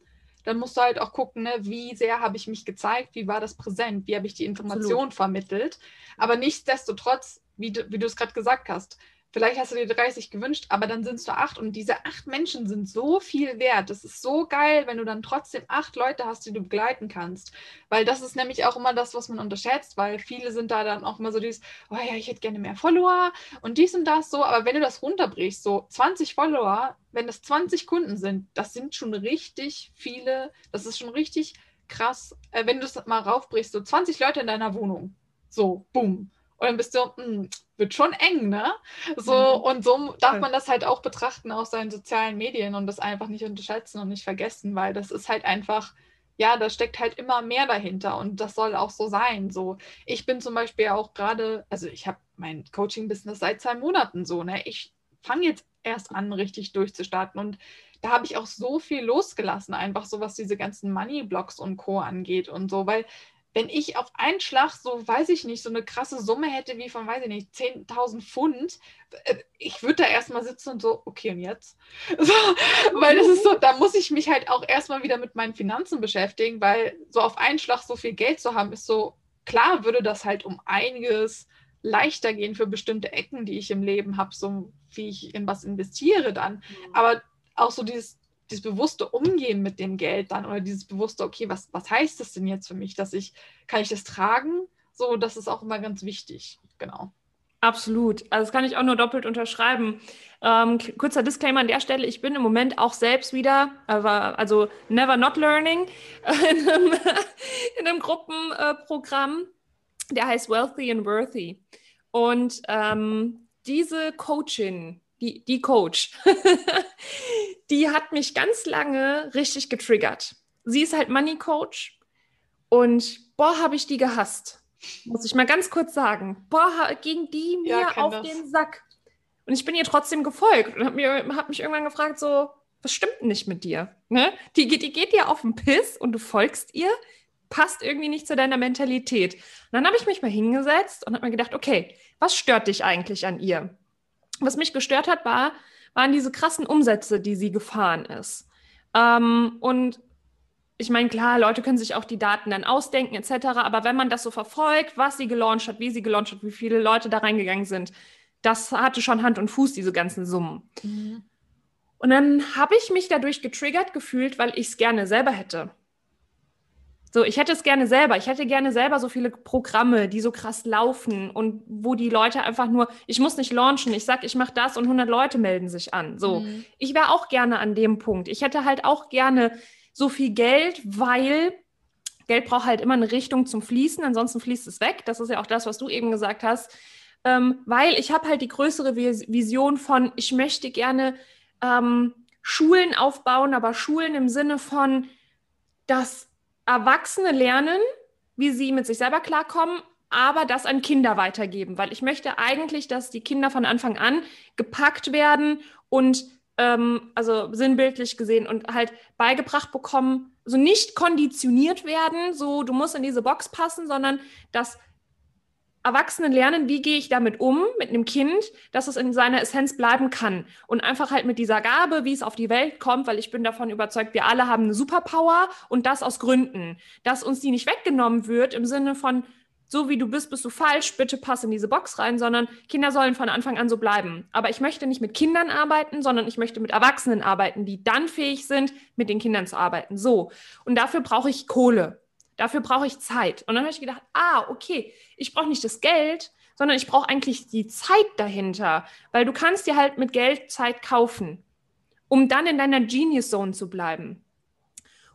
dann musst du halt auch gucken, ne, wie sehr habe ich mich gezeigt, wie war das präsent, wie habe ich die Information Absolut. vermittelt. Aber nichtsdestotrotz, wie du, wie du es gerade gesagt hast, Vielleicht hast du dir 30 gewünscht, aber dann sind es nur acht und diese acht Menschen sind so viel wert. Das ist so geil, wenn du dann trotzdem acht Leute hast, die du begleiten kannst. Weil das ist nämlich auch immer das, was man unterschätzt, weil viele sind da dann auch immer so dieses, oh ja, ich hätte gerne mehr Follower und dies und das so. Aber wenn du das runterbrichst, so 20 Follower, wenn das 20 Kunden sind, das sind schon richtig viele, das ist schon richtig krass, äh, wenn du es mal raufbrichst, so 20 Leute in deiner Wohnung. So, boom. Und dann bist du, mh, hm, wird schon eng, ne? So, mhm. und so darf man das halt auch betrachten aus seinen sozialen Medien und das einfach nicht unterschätzen und nicht vergessen, weil das ist halt einfach, ja, da steckt halt immer mehr dahinter und das soll auch so sein. So, ich bin zum Beispiel auch gerade, also ich habe mein Coaching-Business seit zwei Monaten so, ne? Ich fange jetzt erst an, richtig durchzustarten und da habe ich auch so viel losgelassen, einfach so was diese ganzen Money-Blocks und Co. angeht und so, weil wenn ich auf einen Schlag so, weiß ich nicht, so eine krasse Summe hätte wie von, weiß ich nicht, 10.000 Pfund, äh, ich würde da erstmal sitzen und so, okay, und jetzt? [LAUGHS] So, weil das ist so, da muss ich mich halt auch erstmal wieder mit meinen Finanzen beschäftigen, weil so auf einen Schlag so viel Geld zu haben, ist so, klar würde das halt um einiges leichter gehen für bestimmte Ecken, die ich im Leben habe, so wie ich in was investiere dann. Mhm. Aber auch so dieses dieses bewusste Umgehen mit dem Geld dann oder dieses bewusste, okay, was, was heißt das denn jetzt für mich, dass ich, kann ich das tragen? So, das ist auch immer ganz wichtig, genau. Absolut. Also das kann ich auch nur doppelt unterschreiben. Ähm, kurzer Disclaimer an der Stelle, ich bin im Moment auch selbst wieder, also never not learning, [LAUGHS] in einem, in einem Gruppenprogramm, der heißt Wealthy and Worthy. Und ähm, diese Coachin, die, die Coach, [LAUGHS] die hat mich ganz lange richtig getriggert. Sie ist halt Money Coach und boah, habe ich die gehasst. Muss ich mal ganz kurz sagen. Boah, ging die mir ja, auf das. den Sack. Und ich bin ihr trotzdem gefolgt und habe hab mich irgendwann gefragt, so, was stimmt denn nicht mit dir? Ne? Die, die geht dir auf den Piss und du folgst ihr, passt irgendwie nicht zu deiner Mentalität. Und dann habe ich mich mal hingesetzt und habe mir gedacht, okay, was stört dich eigentlich an ihr? Was mich gestört hat, war, waren diese krassen Umsätze, die sie gefahren ist. Ähm, und ich meine, klar, Leute können sich auch die Daten dann ausdenken etc., aber wenn man das so verfolgt, was sie gelauncht hat, wie sie gelauncht hat, wie viele Leute da reingegangen sind, das hatte schon Hand und Fuß, diese ganzen Summen. Mhm. Und dann habe ich mich dadurch getriggert gefühlt, weil ich es gerne selber hätte. So, ich hätte es gerne selber. Ich hätte gerne selber so viele Programme, die so krass laufen und wo die Leute einfach nur, ich muss nicht launchen, ich sag, ich mache das und 100 Leute melden sich an. So, mhm. ich wäre auch gerne an dem Punkt. Ich hätte halt auch gerne so viel Geld, weil Geld braucht halt immer eine Richtung zum Fließen, ansonsten fließt es weg. Das ist ja auch das, was du eben gesagt hast. Ähm, weil ich habe halt die größere Vision von, ich möchte gerne ähm, Schulen aufbauen, aber Schulen im Sinne von, dass Erwachsene lernen, wie sie mit sich selber klarkommen, aber das an Kinder weitergeben, weil ich möchte eigentlich, dass die Kinder von Anfang an gepackt werden und ähm, also sinnbildlich gesehen und halt beigebracht bekommen, so nicht konditioniert werden, so du musst in diese Box passen, sondern dass Erwachsene lernen, wie gehe ich damit um, mit einem Kind, dass es in seiner Essenz bleiben kann. Und einfach halt mit dieser Gabe, wie es auf die Welt kommt, weil ich bin davon überzeugt, wir alle haben eine Superpower und das aus Gründen. Dass uns die nicht weggenommen wird im Sinne von, so wie du bist, bist du falsch, bitte pass in diese Box rein, sondern Kinder sollen von Anfang an so bleiben. Aber ich möchte nicht mit Kindern arbeiten, sondern ich möchte mit Erwachsenen arbeiten, die dann fähig sind, mit den Kindern zu arbeiten. So. Und dafür brauche ich Kohle. Dafür brauche ich Zeit. Und dann habe ich gedacht, ah, okay, ich brauche nicht das Geld, sondern ich brauche eigentlich die Zeit dahinter, weil du kannst dir halt mit Geld Zeit kaufen, um dann in deiner Genius Zone zu bleiben.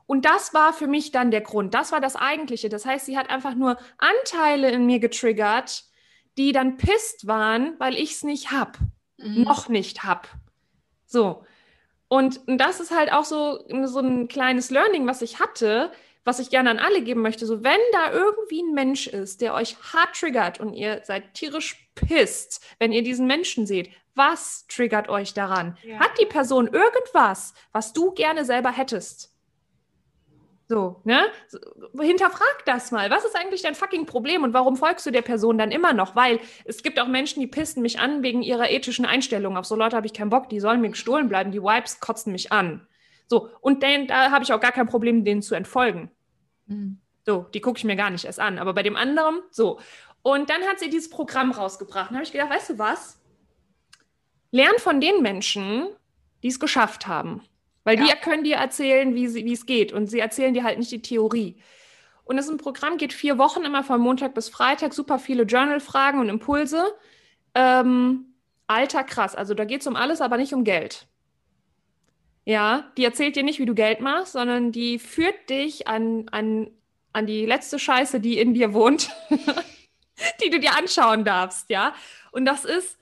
Und das war für mich dann der Grund. Das war das Eigentliche. Das heißt, sie hat einfach nur Anteile in mir getriggert, die dann pisst waren, weil ich es nicht hab, mhm. noch nicht hab. So. Und, und das ist halt auch so, so ein kleines Learning, was ich hatte, was ich gerne an alle geben möchte, so wenn da irgendwie ein Mensch ist, der euch hart triggert und ihr seid tierisch pisst, wenn ihr diesen Menschen seht, was triggert euch daran? Ja. Hat die Person irgendwas, was du gerne selber hättest? So, ne? Hinterfrag das mal. Was ist eigentlich dein fucking Problem und warum folgst du der Person dann immer noch? Weil es gibt auch Menschen, die pissen mich an wegen ihrer ethischen Einstellung. Auf so Leute habe ich keinen Bock, die sollen mir gestohlen bleiben. Die Wipes kotzen mich an. So, und den, da habe ich auch gar kein Problem, denen zu entfolgen. Mhm. So, die gucke ich mir gar nicht erst an. Aber bei dem anderen, so. Und dann hat sie dieses Programm rausgebracht. Und habe ich gedacht, weißt du was? Lern von den Menschen, die es geschafft haben. Weil ja. die können dir erzählen, wie, sie, wie es geht. Und sie erzählen dir halt nicht die Theorie. Und das ist ein Programm, geht vier Wochen, immer von Montag bis Freitag, super viele Journal-Fragen und Impulse. Ähm, alter krass. Also da geht es um alles, aber nicht um Geld. Ja, die erzählt dir nicht, wie du Geld machst, sondern die führt dich an, an, an die letzte Scheiße, die in dir wohnt, [LAUGHS] die du dir anschauen darfst, ja. Und das ist,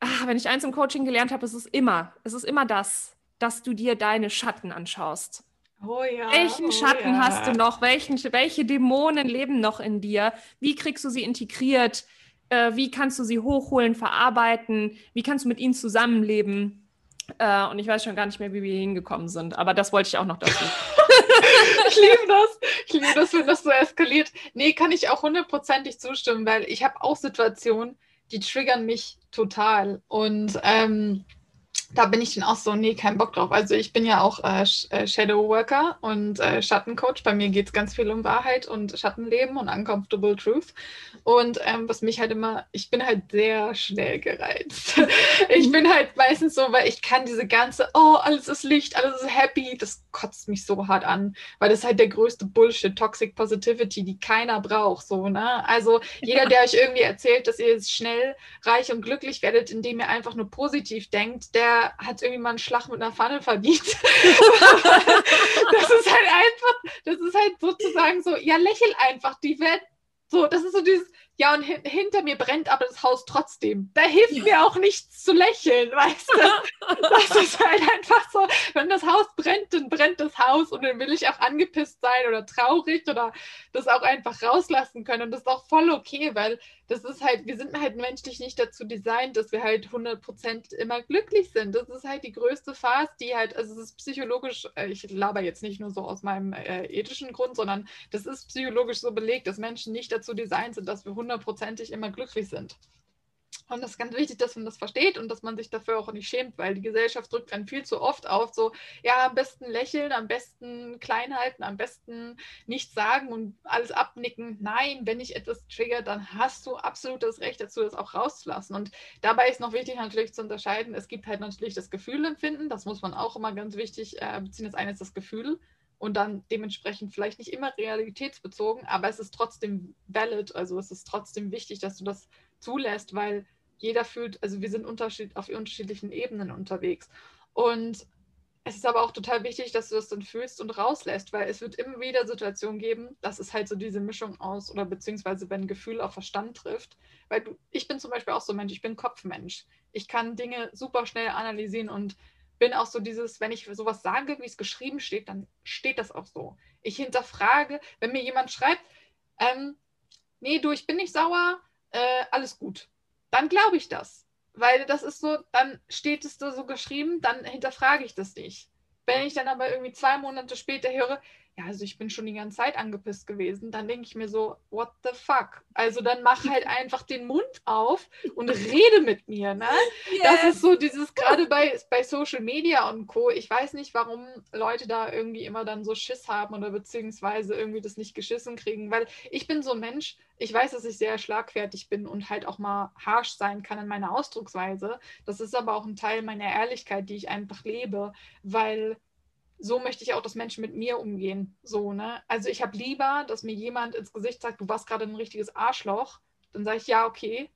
ach, wenn ich eins im Coaching gelernt habe, ist es immer, es ist immer das, dass du dir deine Schatten anschaust. Oh ja, Welchen oh Schatten ja. hast du noch? Welchen, welche Dämonen leben noch in dir? Wie kriegst du sie integriert? Äh, wie kannst du sie hochholen, verarbeiten? Wie kannst du mit ihnen zusammenleben? Äh, und ich weiß schon gar nicht mehr, wie wir hingekommen sind. Aber das wollte ich auch noch dazu. [LAUGHS] ich liebe das. Ich liebe das, wenn das so eskaliert. Nee, kann ich auch hundertprozentig zustimmen, weil ich habe auch Situationen, die triggern mich total. Und ähm, da bin ich dann auch so, nee, kein Bock drauf. Also ich bin ja auch äh, äh Shadow Worker und äh, Schattencoach. Bei mir geht es ganz viel um Wahrheit und Schattenleben und Uncomfortable Truth. Und ähm, was mich halt immer, ich bin halt sehr schnell gereizt. [LAUGHS] ich bin halt meistens so, weil ich kann diese ganze, oh, alles ist Licht, alles ist happy, das kotzt mich so hart an, weil das ist halt der größte Bullshit, Toxic Positivity, die keiner braucht, so, ne? Also jeder, der euch irgendwie erzählt, dass ihr schnell reich und glücklich werdet, indem ihr einfach nur positiv denkt, der hat irgendwie mal einen Schlag mit einer Pfanne verdient. [LAUGHS] das ist halt einfach, das ist halt sozusagen so, ja, lächel einfach, die Welt, so, das ist so dieses, ja, und hin hinter mir brennt aber das Haus trotzdem. Da hilft ja. mir auch nichts zu lächeln, weißt du? [LAUGHS] Das ist halt einfach so, wenn das Haus brennt, dann brennt das Haus und dann will ich auch angepisst sein oder traurig oder das auch einfach rauslassen können. Und das ist auch voll okay, weil das ist halt, wir sind halt menschlich nicht dazu designt, dass wir halt 100% immer glücklich sind. Das ist halt die größte Phase, die halt, also es ist psychologisch, äh, ich laber jetzt nicht nur so aus meinem äh, ethischen Grund, sondern das ist psychologisch so belegt, dass Menschen nicht dazu designt sind, dass wir 100 hundertprozentig immer glücklich sind. Und das ist ganz wichtig, dass man das versteht und dass man sich dafür auch nicht schämt, weil die Gesellschaft drückt dann viel zu oft auf, so, ja, am besten lächeln, am besten klein halten, am besten nichts sagen und alles abnicken. Nein, wenn ich etwas trigger, dann hast du absolut das Recht dazu, das auch rauszulassen. Und dabei ist noch wichtig natürlich zu unterscheiden, es gibt halt natürlich das Gefühlempfinden, das muss man auch immer ganz wichtig äh, beziehen. Das eine ist das Gefühl, und dann dementsprechend vielleicht nicht immer realitätsbezogen, aber es ist trotzdem valid, also es ist trotzdem wichtig, dass du das zulässt, weil jeder fühlt, also wir sind unterschied auf unterschiedlichen Ebenen unterwegs. Und es ist aber auch total wichtig, dass du das dann fühlst und rauslässt, weil es wird immer wieder Situationen geben, dass es halt so diese Mischung aus oder beziehungsweise wenn Gefühl auf Verstand trifft. Weil du, ich bin zum Beispiel auch so ein Mensch, ich bin Kopfmensch. Ich kann Dinge super schnell analysieren und bin auch so dieses, wenn ich sowas sage, wie es geschrieben steht, dann steht das auch so. Ich hinterfrage, wenn mir jemand schreibt, ähm, nee, du, ich bin nicht sauer, äh, alles gut. Dann glaube ich das. Weil das ist so, dann steht es da so geschrieben, dann hinterfrage ich das nicht. Wenn ich dann aber irgendwie zwei Monate später höre, ja, also ich bin schon die ganze Zeit angepisst gewesen, dann denke ich mir so, what the fuck? Also dann mach halt [LAUGHS] einfach den Mund auf und rede mit mir, ne? Yes. Das ist so dieses, gerade bei, bei Social Media und Co. Ich weiß nicht, warum Leute da irgendwie immer dann so Schiss haben oder beziehungsweise irgendwie das nicht geschissen kriegen, weil ich bin so ein Mensch, ich weiß, dass ich sehr schlagfertig bin und halt auch mal harsh sein kann in meiner Ausdrucksweise. Das ist aber auch ein Teil meiner Ehrlichkeit, die ich einfach lebe, weil so möchte ich auch, dass Menschen mit mir umgehen. So, ne? Also ich habe lieber, dass mir jemand ins Gesicht sagt, du warst gerade ein richtiges Arschloch. Dann sage ich, ja, okay.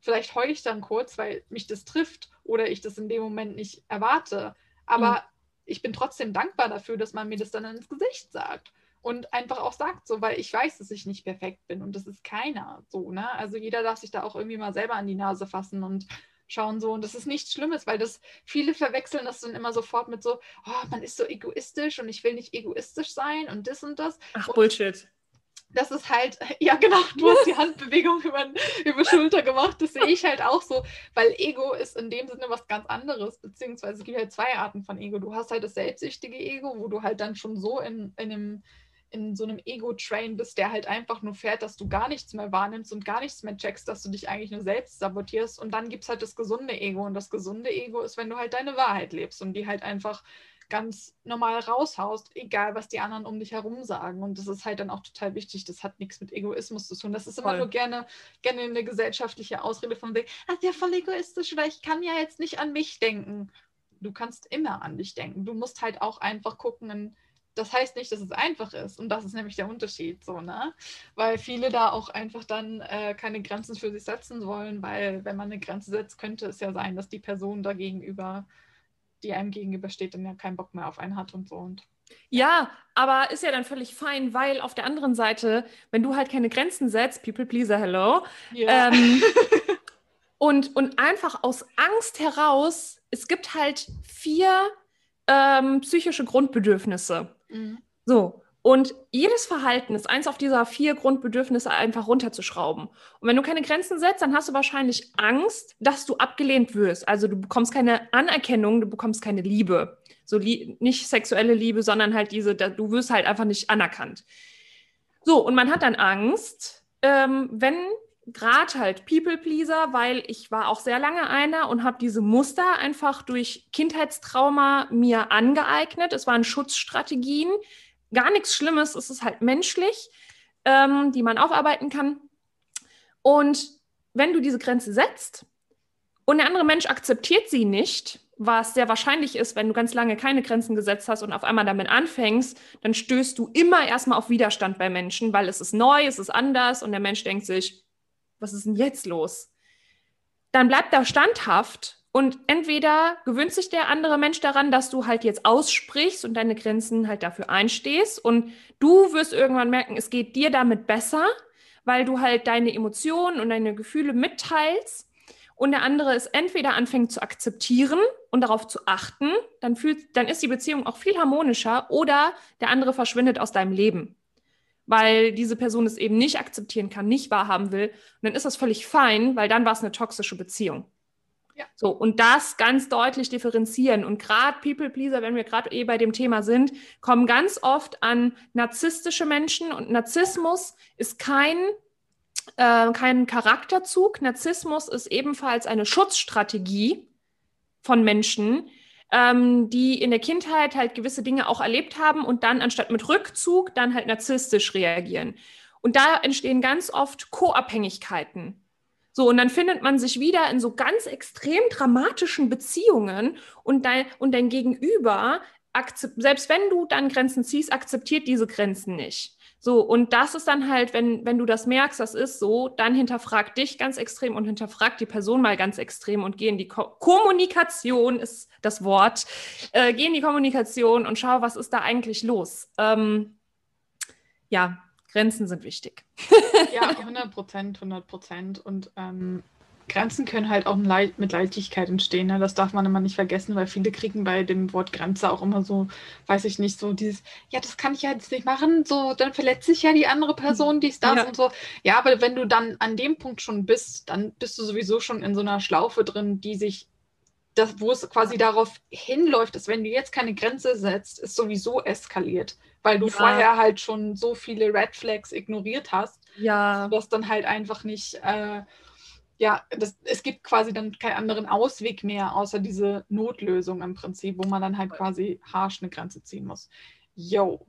Vielleicht heule ich dann kurz, weil mich das trifft oder ich das in dem Moment nicht erwarte. Aber mhm. ich bin trotzdem dankbar dafür, dass man mir das dann ins Gesicht sagt. Und einfach auch sagt so, weil ich weiß, dass ich nicht perfekt bin und das ist keiner so, ne? Also jeder darf sich da auch irgendwie mal selber an die Nase fassen und schauen so. Und das ist nichts Schlimmes, weil das viele verwechseln das dann immer sofort mit so, oh, man ist so egoistisch und ich will nicht egoistisch sein und das und das. Ach, und Bullshit. Das ist halt, [LAUGHS] ja genau, du hast die [LAUGHS] Handbewegung über, über Schulter gemacht, das sehe ich halt auch so, weil Ego ist in dem Sinne was ganz anderes, beziehungsweise es gibt halt zwei Arten von Ego. Du hast halt das selbstsüchtige Ego, wo du halt dann schon so in, in einem in so einem Ego-Train bist, der halt einfach nur fährt, dass du gar nichts mehr wahrnimmst und gar nichts mehr checkst, dass du dich eigentlich nur selbst sabotierst. Und dann gibt es halt das gesunde Ego. Und das gesunde Ego ist, wenn du halt deine Wahrheit lebst und die halt einfach ganz normal raushaust, egal was die anderen um dich herum sagen. Und das ist halt dann auch total wichtig. Das hat nichts mit Egoismus zu tun. Das ist immer voll. nur gerne, gerne eine gesellschaftliche Ausrede von wegen, ah, der voll egoistisch oder ich kann ja jetzt nicht an mich denken. Du kannst immer an dich denken. Du musst halt auch einfach gucken, das heißt nicht, dass es einfach ist. Und das ist nämlich der Unterschied, so, ne? Weil viele da auch einfach dann äh, keine Grenzen für sich setzen wollen, weil wenn man eine Grenze setzt, könnte es ja sein, dass die Person da gegenüber, die einem gegenübersteht, dann ja keinen Bock mehr auf einen hat und so. Und ja, aber ist ja dann völlig fein, weil auf der anderen Seite, wenn du halt keine Grenzen setzt, People Pleaser, hello, ja. ähm, [LAUGHS] und, und einfach aus Angst heraus, es gibt halt vier ähm, psychische Grundbedürfnisse. Mhm. So. Und jedes Verhalten ist eins auf dieser vier Grundbedürfnisse einfach runterzuschrauben. Und wenn du keine Grenzen setzt, dann hast du wahrscheinlich Angst, dass du abgelehnt wirst. Also du bekommst keine Anerkennung, du bekommst keine Liebe. So nicht sexuelle Liebe, sondern halt diese, du wirst halt einfach nicht anerkannt. So, und man hat dann Angst, ähm, wenn gerade halt People-Pleaser, weil ich war auch sehr lange einer und habe diese Muster einfach durch Kindheitstrauma mir angeeignet. Es waren Schutzstrategien, gar nichts Schlimmes, es ist halt menschlich, ähm, die man aufarbeiten kann. Und wenn du diese Grenze setzt und der andere Mensch akzeptiert sie nicht, was sehr wahrscheinlich ist, wenn du ganz lange keine Grenzen gesetzt hast und auf einmal damit anfängst, dann stößt du immer erstmal auf Widerstand bei Menschen, weil es ist neu, es ist anders und der Mensch denkt sich, was ist denn jetzt los? Dann bleibt er standhaft und entweder gewöhnt sich der andere Mensch daran, dass du halt jetzt aussprichst und deine Grenzen halt dafür einstehst und du wirst irgendwann merken, es geht dir damit besser, weil du halt deine Emotionen und deine Gefühle mitteilst und der andere es entweder anfängt zu akzeptieren und darauf zu achten, dann fühlt, dann ist die Beziehung auch viel harmonischer oder der andere verschwindet aus deinem Leben weil diese Person es eben nicht akzeptieren kann, nicht wahrhaben will. Und dann ist das völlig fein, weil dann war es eine toxische Beziehung. Ja. So, und das ganz deutlich differenzieren. Und gerade People Pleaser, wenn wir gerade eh bei dem Thema sind, kommen ganz oft an narzisstische Menschen. Und Narzissmus ist kein, äh, kein Charakterzug. Narzissmus ist ebenfalls eine Schutzstrategie von Menschen, ähm, die in der Kindheit halt gewisse Dinge auch erlebt haben und dann anstatt mit Rückzug dann halt narzisstisch reagieren. Und da entstehen ganz oft Co-Abhängigkeiten. So, und dann findet man sich wieder in so ganz extrem dramatischen Beziehungen und dein, und dein Gegenüber, selbst wenn du dann Grenzen ziehst, akzeptiert diese Grenzen nicht. So, und das ist dann halt, wenn, wenn du das merkst, das ist so, dann hinterfrag dich ganz extrem und hinterfrag die Person mal ganz extrem und geh in die Ko Kommunikation, ist das Wort. Äh, geh in die Kommunikation und schau, was ist da eigentlich los. Ähm, ja, Grenzen sind wichtig. ja, [LAUGHS] 100 Prozent, 100 Prozent. Und ähm, Grenzen können halt auch mit Leichtigkeit entstehen. Ne? Das darf man immer nicht vergessen, weil viele kriegen bei dem Wort Grenze auch immer so, weiß ich nicht, so dieses, ja, das kann ich ja jetzt nicht machen, so, dann verletze ich ja die andere Person, die ist das ja. und so. Ja, aber wenn du dann an dem Punkt schon bist, dann bist du sowieso schon in so einer Schlaufe drin, die sich das, wo es quasi darauf hinläuft, dass wenn du jetzt keine Grenze setzt, es sowieso eskaliert, weil du ja. vorher halt schon so viele Red Flags ignoriert hast, ja. dass dann halt einfach nicht, äh, ja, das, es gibt quasi dann keinen anderen Ausweg mehr, außer diese Notlösung im Prinzip, wo man dann halt quasi harsch eine Grenze ziehen muss. Yo.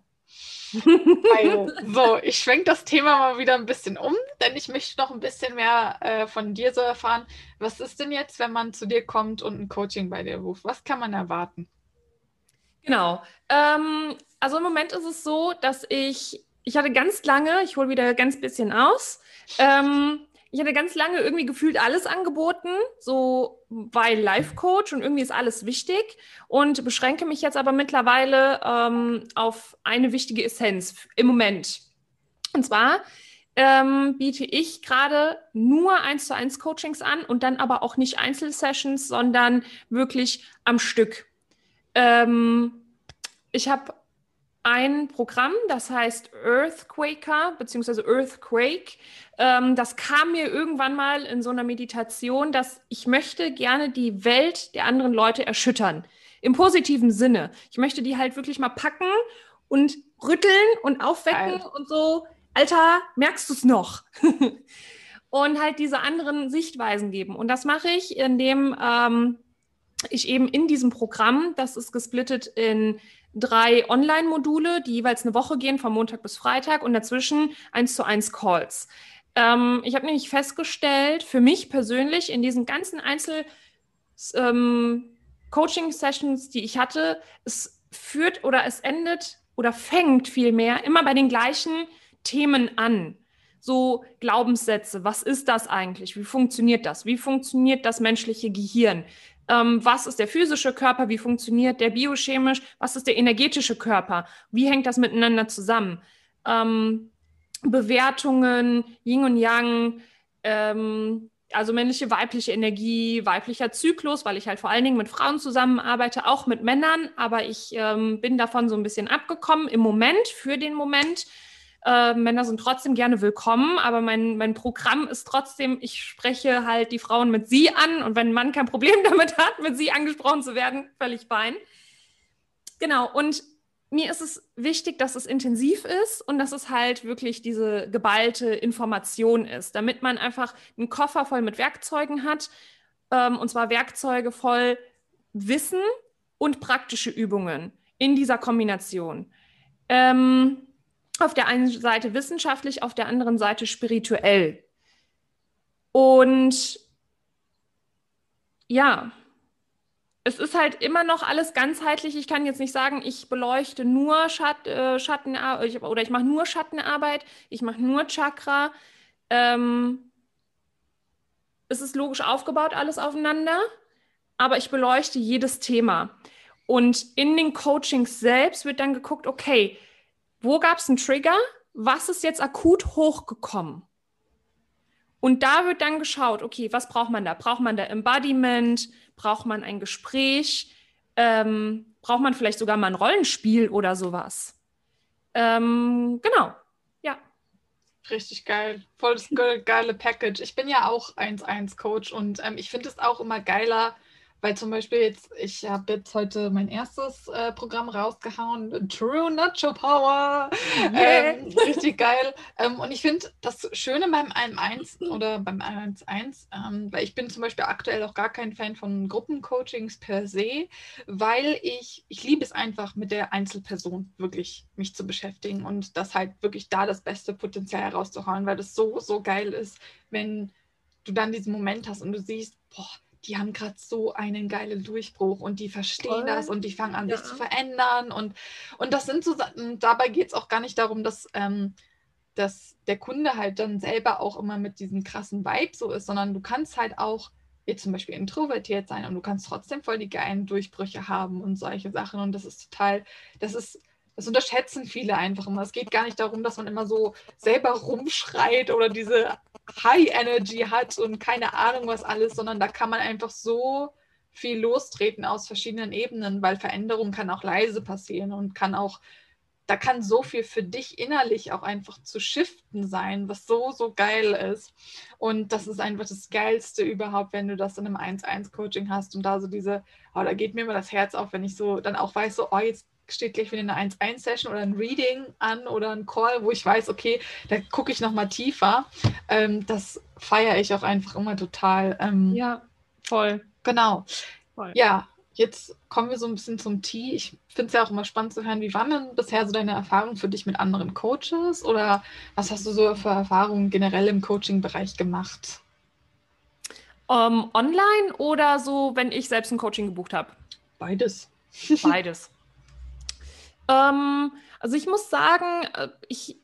Weil, [LAUGHS] so, ich schwenke das Thema mal wieder ein bisschen um, denn ich möchte noch ein bisschen mehr äh, von dir so erfahren. Was ist denn jetzt, wenn man zu dir kommt und ein Coaching bei dir ruft? Was kann man erwarten? Genau. Ähm, also im Moment ist es so, dass ich, ich hatte ganz lange, ich hole wieder ganz bisschen aus, ähm, ich hatte ganz lange irgendwie gefühlt alles angeboten, so weil Life Coach und irgendwie ist alles wichtig und beschränke mich jetzt aber mittlerweile ähm, auf eine wichtige Essenz im Moment. Und zwar ähm, biete ich gerade nur eins zu eins Coachings an und dann aber auch nicht Einzelsessions, sondern wirklich am Stück. Ähm, ich habe ein Programm, das heißt Earthquaker bzw. Earthquake. Ähm, das kam mir irgendwann mal in so einer Meditation, dass ich möchte gerne die Welt der anderen Leute erschüttern. Im positiven Sinne. Ich möchte die halt wirklich mal packen und rütteln und aufwecken Geil. und so, Alter, merkst du es noch? [LAUGHS] und halt diese anderen Sichtweisen geben. Und das mache ich, indem ähm, ich eben in diesem Programm, das ist gesplittet in drei Online-Module, die jeweils eine Woche gehen, von Montag bis Freitag und dazwischen eins zu eins Calls. Ähm, ich habe nämlich festgestellt, für mich persönlich in diesen ganzen Einzel- ähm, Coaching-Sessions, die ich hatte, es führt oder es endet oder fängt vielmehr immer bei den gleichen Themen an. So Glaubenssätze, was ist das eigentlich? Wie funktioniert das? Wie funktioniert das menschliche Gehirn? Ähm, was ist der physische Körper, wie funktioniert der biochemisch, was ist der energetische Körper, wie hängt das miteinander zusammen. Ähm, Bewertungen, Yin und Yang, ähm, also männliche, weibliche Energie, weiblicher Zyklus, weil ich halt vor allen Dingen mit Frauen zusammenarbeite, auch mit Männern, aber ich ähm, bin davon so ein bisschen abgekommen im Moment, für den Moment. Äh, Männer sind trotzdem gerne willkommen, aber mein, mein Programm ist trotzdem, ich spreche halt die Frauen mit sie an und wenn ein Mann kein Problem [LAUGHS] damit hat, mit sie angesprochen zu werden, völlig fein. Genau, und mir ist es wichtig, dass es intensiv ist und dass es halt wirklich diese geballte Information ist, damit man einfach einen Koffer voll mit Werkzeugen hat, ähm, und zwar Werkzeuge voll Wissen und praktische Übungen in dieser Kombination. Ähm, auf der einen Seite wissenschaftlich, auf der anderen Seite spirituell. Und ja, es ist halt immer noch alles ganzheitlich. Ich kann jetzt nicht sagen, ich beleuchte nur Schat, äh, Schattenarbeit oder ich mache nur Schattenarbeit, ich mache nur Chakra. Ähm, es ist logisch aufgebaut, alles aufeinander, aber ich beleuchte jedes Thema. Und in den Coachings selbst wird dann geguckt, okay, wo gab es einen Trigger? Was ist jetzt akut hochgekommen? Und da wird dann geschaut, okay, was braucht man da? Braucht man da Embodiment? Braucht man ein Gespräch? Ähm, braucht man vielleicht sogar mal ein Rollenspiel oder sowas? Ähm, genau, ja. Richtig geil. Voll das geile Package. Ich bin ja auch 1-1-Coach und ähm, ich finde es auch immer geiler, weil zum Beispiel jetzt, ich habe jetzt heute mein erstes äh, Programm rausgehauen, True Nacho Power. Yeah. Ähm, richtig geil. Ähm, und ich finde das Schöne beim 1 oder beim 1-1, ähm, weil ich bin zum Beispiel aktuell auch gar kein Fan von Gruppencoachings per se, weil ich, ich liebe es einfach mit der Einzelperson wirklich mich zu beschäftigen und das halt wirklich da das beste Potenzial herauszuhauen, weil das so, so geil ist, wenn du dann diesen Moment hast und du siehst, boah, die haben gerade so einen geilen Durchbruch und die verstehen Voll. das und die fangen an, ja. sich zu verändern. Und, und das sind so, dabei geht es auch gar nicht darum, dass, ähm, dass der Kunde halt dann selber auch immer mit diesem krassen Vibe so ist, sondern du kannst halt auch jetzt zum Beispiel introvertiert sein und du kannst trotzdem voll die geilen Durchbrüche haben und solche Sachen. Und das ist total, das ist das unterschätzen viele einfach immer. Es geht gar nicht darum, dass man immer so selber rumschreit oder diese High Energy hat und keine Ahnung was alles, sondern da kann man einfach so viel lostreten aus verschiedenen Ebenen, weil Veränderung kann auch leise passieren und kann auch da kann so viel für dich innerlich auch einfach zu shiften sein, was so, so geil ist. Und das ist einfach das Geilste überhaupt, wenn du das in einem 1-1-Coaching hast und da so diese, oh, da geht mir immer das Herz auf, wenn ich so dann auch weiß, so, oh, jetzt steht gleich wieder eine 1-1-Session oder ein Reading an oder ein Call, wo ich weiß, okay, da gucke ich nochmal tiefer. Ähm, das feiere ich auch einfach immer total. Ähm, ja, voll. Genau. Voll. Ja, jetzt kommen wir so ein bisschen zum Tee. Ich finde es ja auch immer spannend zu hören, wie waren denn bisher so deine Erfahrungen für dich mit anderen Coaches oder was hast du so für Erfahrungen generell im Coaching-Bereich gemacht? Um, ähm, online oder so, wenn ich selbst ein Coaching gebucht habe? Beides. Beides. Ähm, also ich muss sagen, äh, ich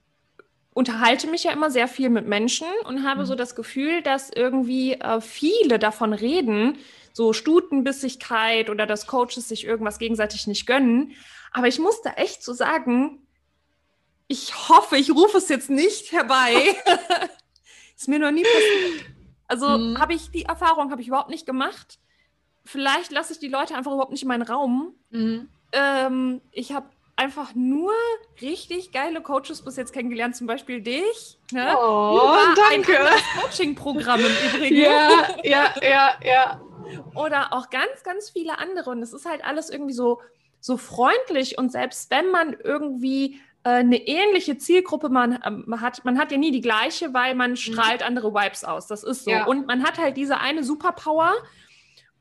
unterhalte mich ja immer sehr viel mit Menschen und habe mhm. so das Gefühl, dass irgendwie äh, viele davon reden, so Stutenbissigkeit oder dass Coaches sich irgendwas gegenseitig nicht gönnen. Aber ich muss da echt so sagen, ich hoffe, ich rufe es jetzt nicht herbei. [LAUGHS] Ist mir noch nie passiert. Also mhm. habe ich die Erfahrung, habe ich überhaupt nicht gemacht. Vielleicht lasse ich die Leute einfach überhaupt nicht in meinen Raum. Mhm. Ähm, ich habe einfach nur richtig geile Coaches bis jetzt kennengelernt, zum Beispiel dich. Ne? Oh, danke. Ein Coaching-Programm im Übrigen. Ja, [LAUGHS] ja, ja, ja. Oder auch ganz, ganz viele andere. Und es ist halt alles irgendwie so, so freundlich. Und selbst wenn man irgendwie äh, eine ähnliche Zielgruppe man, ähm, hat, man hat ja nie die gleiche, weil man mhm. strahlt andere Vibes aus. Das ist so. Ja. Und man hat halt diese eine Superpower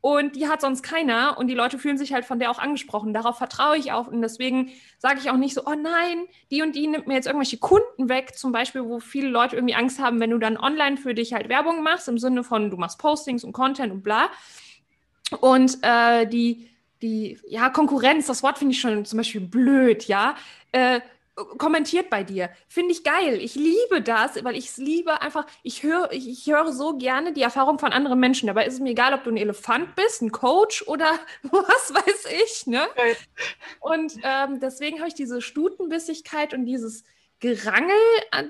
und die hat sonst keiner und die Leute fühlen sich halt von der auch angesprochen. Darauf vertraue ich auch und deswegen sage ich auch nicht so, oh nein, die und die nimmt mir jetzt irgendwelche Kunden weg, zum Beispiel, wo viele Leute irgendwie Angst haben, wenn du dann online für dich halt Werbung machst, im Sinne von, du machst Postings und Content und bla. Und äh, die, die, ja, Konkurrenz, das Wort finde ich schon zum Beispiel blöd, ja. Äh, kommentiert bei dir. Finde ich geil. Ich liebe das, weil ich es liebe einfach, ich höre ich, ich höre so gerne die Erfahrung von anderen Menschen. Dabei ist es mir egal, ob du ein Elefant bist, ein Coach oder [LAUGHS] was weiß ich. Ne? Und ähm, deswegen habe ich diese Stutenbissigkeit und dieses Gerangel,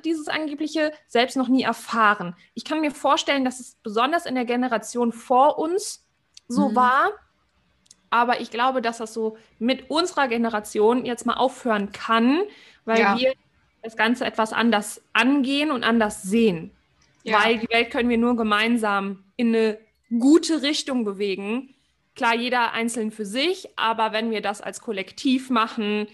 dieses angebliche, selbst noch nie erfahren. Ich kann mir vorstellen, dass es besonders in der Generation vor uns so mhm. war. Aber ich glaube, dass das so mit unserer Generation jetzt mal aufhören kann, weil ja. wir das Ganze etwas anders angehen und anders sehen. Ja. Weil die Welt können wir nur gemeinsam in eine gute Richtung bewegen. Klar, jeder einzeln für sich, aber wenn wir das als Kollektiv machen,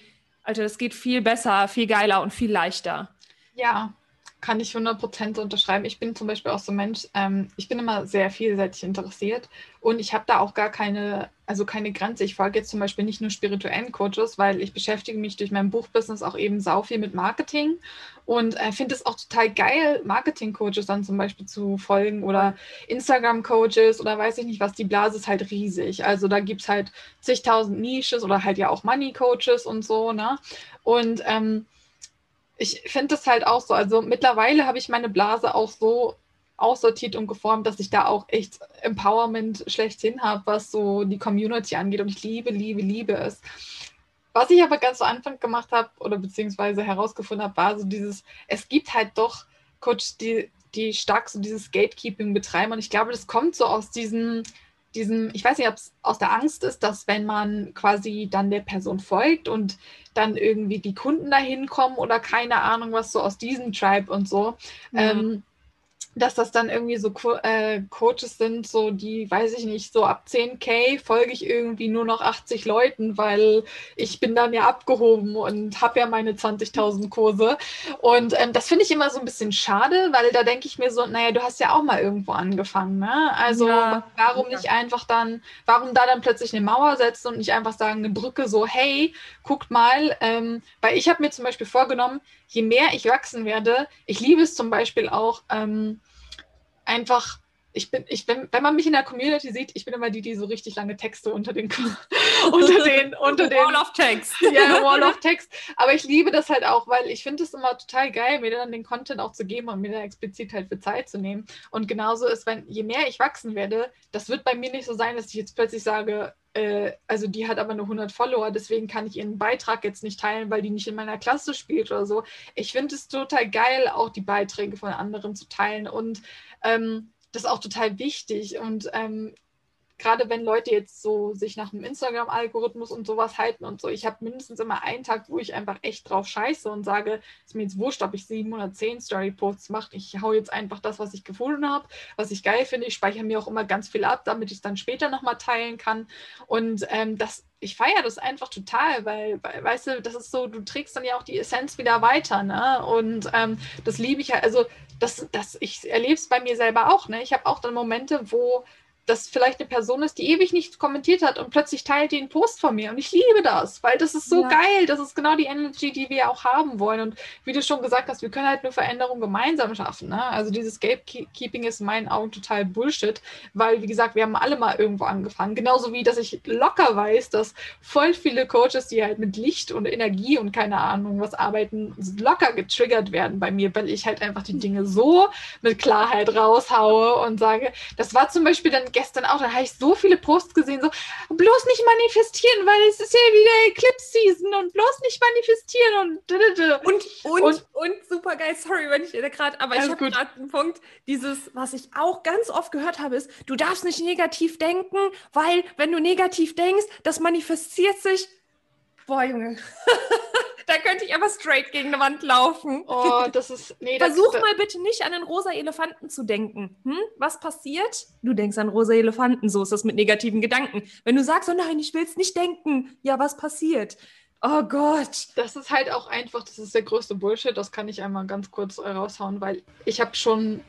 also das geht viel besser, viel geiler und viel leichter. Ja, kann ich 100% unterschreiben. Ich bin zum Beispiel auch so ein Mensch, ähm, ich bin immer sehr vielseitig interessiert und ich habe da auch gar keine, also keine Grenze. Ich folge jetzt zum Beispiel nicht nur spirituellen Coaches, weil ich beschäftige mich durch mein Buchbusiness auch eben sau viel mit Marketing und äh, finde es auch total geil, Marketing-Coaches dann zum Beispiel zu folgen oder Instagram-Coaches oder weiß ich nicht was. Die Blase ist halt riesig. Also da gibt es halt zigtausend Nisches oder halt ja auch Money-Coaches und so, ne? Und ähm, ich finde das halt auch so. Also mittlerweile habe ich meine Blase auch so aussortiert und geformt, dass ich da auch echt Empowerment schlechthin habe, was so die Community angeht. Und ich liebe, liebe, liebe es. Was ich aber ganz zu Anfang gemacht habe oder beziehungsweise herausgefunden habe, war so dieses, es gibt halt doch Coach, die, die stark so dieses Gatekeeping betreiben. Und ich glaube, das kommt so aus diesem, diesem, ich weiß nicht, ob es aus der Angst ist, dass wenn man quasi dann der Person folgt und dann irgendwie die Kunden dahin kommen oder keine Ahnung, was so aus diesem Tribe und so, ja. ähm, dass das dann irgendwie so äh, Coaches sind, so die, weiß ich nicht, so ab 10k folge ich irgendwie nur noch 80 Leuten, weil ich bin dann ja abgehoben und habe ja meine 20.000 Kurse. Und ähm, das finde ich immer so ein bisschen schade, weil da denke ich mir so, naja, du hast ja auch mal irgendwo angefangen, ne? Also ja. warum nicht einfach dann, warum da dann plötzlich eine Mauer setzen und nicht einfach sagen, eine Brücke so, hey, guckt mal, ähm, weil ich habe mir zum Beispiel vorgenommen, je mehr ich wachsen werde, ich liebe es zum Beispiel auch, ähm, einfach, ich bin, ich bin, wenn man mich in der Community sieht, ich bin immer die, die so richtig lange Texte unter den, [LAUGHS] unter den, unter den Wall of Text. [LAUGHS] Ja, Wall of Text. Aber ich liebe das halt auch, weil ich finde es immer total geil, mir dann den Content auch zu geben und mir da explizit halt für Zeit zu nehmen. Und genauso ist, wenn, je mehr ich wachsen werde, das wird bei mir nicht so sein, dass ich jetzt plötzlich sage, äh, also die hat aber nur 100 Follower, deswegen kann ich ihren Beitrag jetzt nicht teilen, weil die nicht in meiner Klasse spielt oder so. Ich finde es total geil, auch die Beiträge von anderen zu teilen und ähm, das ist auch total wichtig. Und ähm, gerade wenn Leute jetzt so sich nach dem Instagram-Algorithmus und sowas halten und so, ich habe mindestens immer einen Tag, wo ich einfach echt drauf scheiße und sage, ist mir jetzt wurscht, ob ich sieben oder zehn Story-Posts mache. Ich hau jetzt einfach das, was ich gefunden habe, was ich geil finde. Ich speichere mir auch immer ganz viel ab, damit ich es dann später nochmal teilen kann. Und ähm, das ich feiere das einfach total, weil, weil, weißt du, das ist so, du trägst dann ja auch die Essenz wieder weiter, ne? Und ähm, das liebe ich ja, also das, das, ich erlebe es bei mir selber auch, ne? Ich habe auch dann Momente, wo das vielleicht eine Person ist, die ewig nichts kommentiert hat und plötzlich teilt die einen Post von mir. Und ich liebe das, weil das ist so ja. geil. Das ist genau die Energy, die wir auch haben wollen. Und wie du schon gesagt hast, wir können halt nur Veränderung gemeinsam schaffen. Ne? Also dieses Gatekeeping ist in meinen Augen total Bullshit, weil, wie gesagt, wir haben alle mal irgendwo angefangen. Genauso wie, dass ich locker weiß, dass voll viele Coaches, die halt mit Licht und Energie und keine Ahnung was arbeiten, locker getriggert werden bei mir, weil ich halt einfach die Dinge so mit Klarheit raushaue und sage, das war zum Beispiel dann gestern auch, da habe ich so viele Posts gesehen, so bloß nicht manifestieren, weil es ist ja wieder Eclipse-Season und bloß nicht manifestieren und und, und, und, und super geil, sorry, wenn ich gerade, aber ich habe gerade einen Punkt, dieses, was ich auch ganz oft gehört habe, ist, du darfst nicht negativ denken, weil wenn du negativ denkst, das manifestiert sich. Boah, Junge. [LAUGHS] da könnte ich aber straight gegen eine Wand laufen. Oh, [LAUGHS] das ist. Nee, Versuch das, mal bitte nicht an den rosa Elefanten zu denken. Hm? Was passiert? Du denkst an rosa Elefanten, so ist das mit negativen Gedanken. Wenn du sagst, oh nein, ich will es nicht denken, ja, was passiert? Oh Gott. Das ist halt auch einfach, das ist der größte Bullshit. Das kann ich einmal ganz kurz raushauen, weil ich habe schon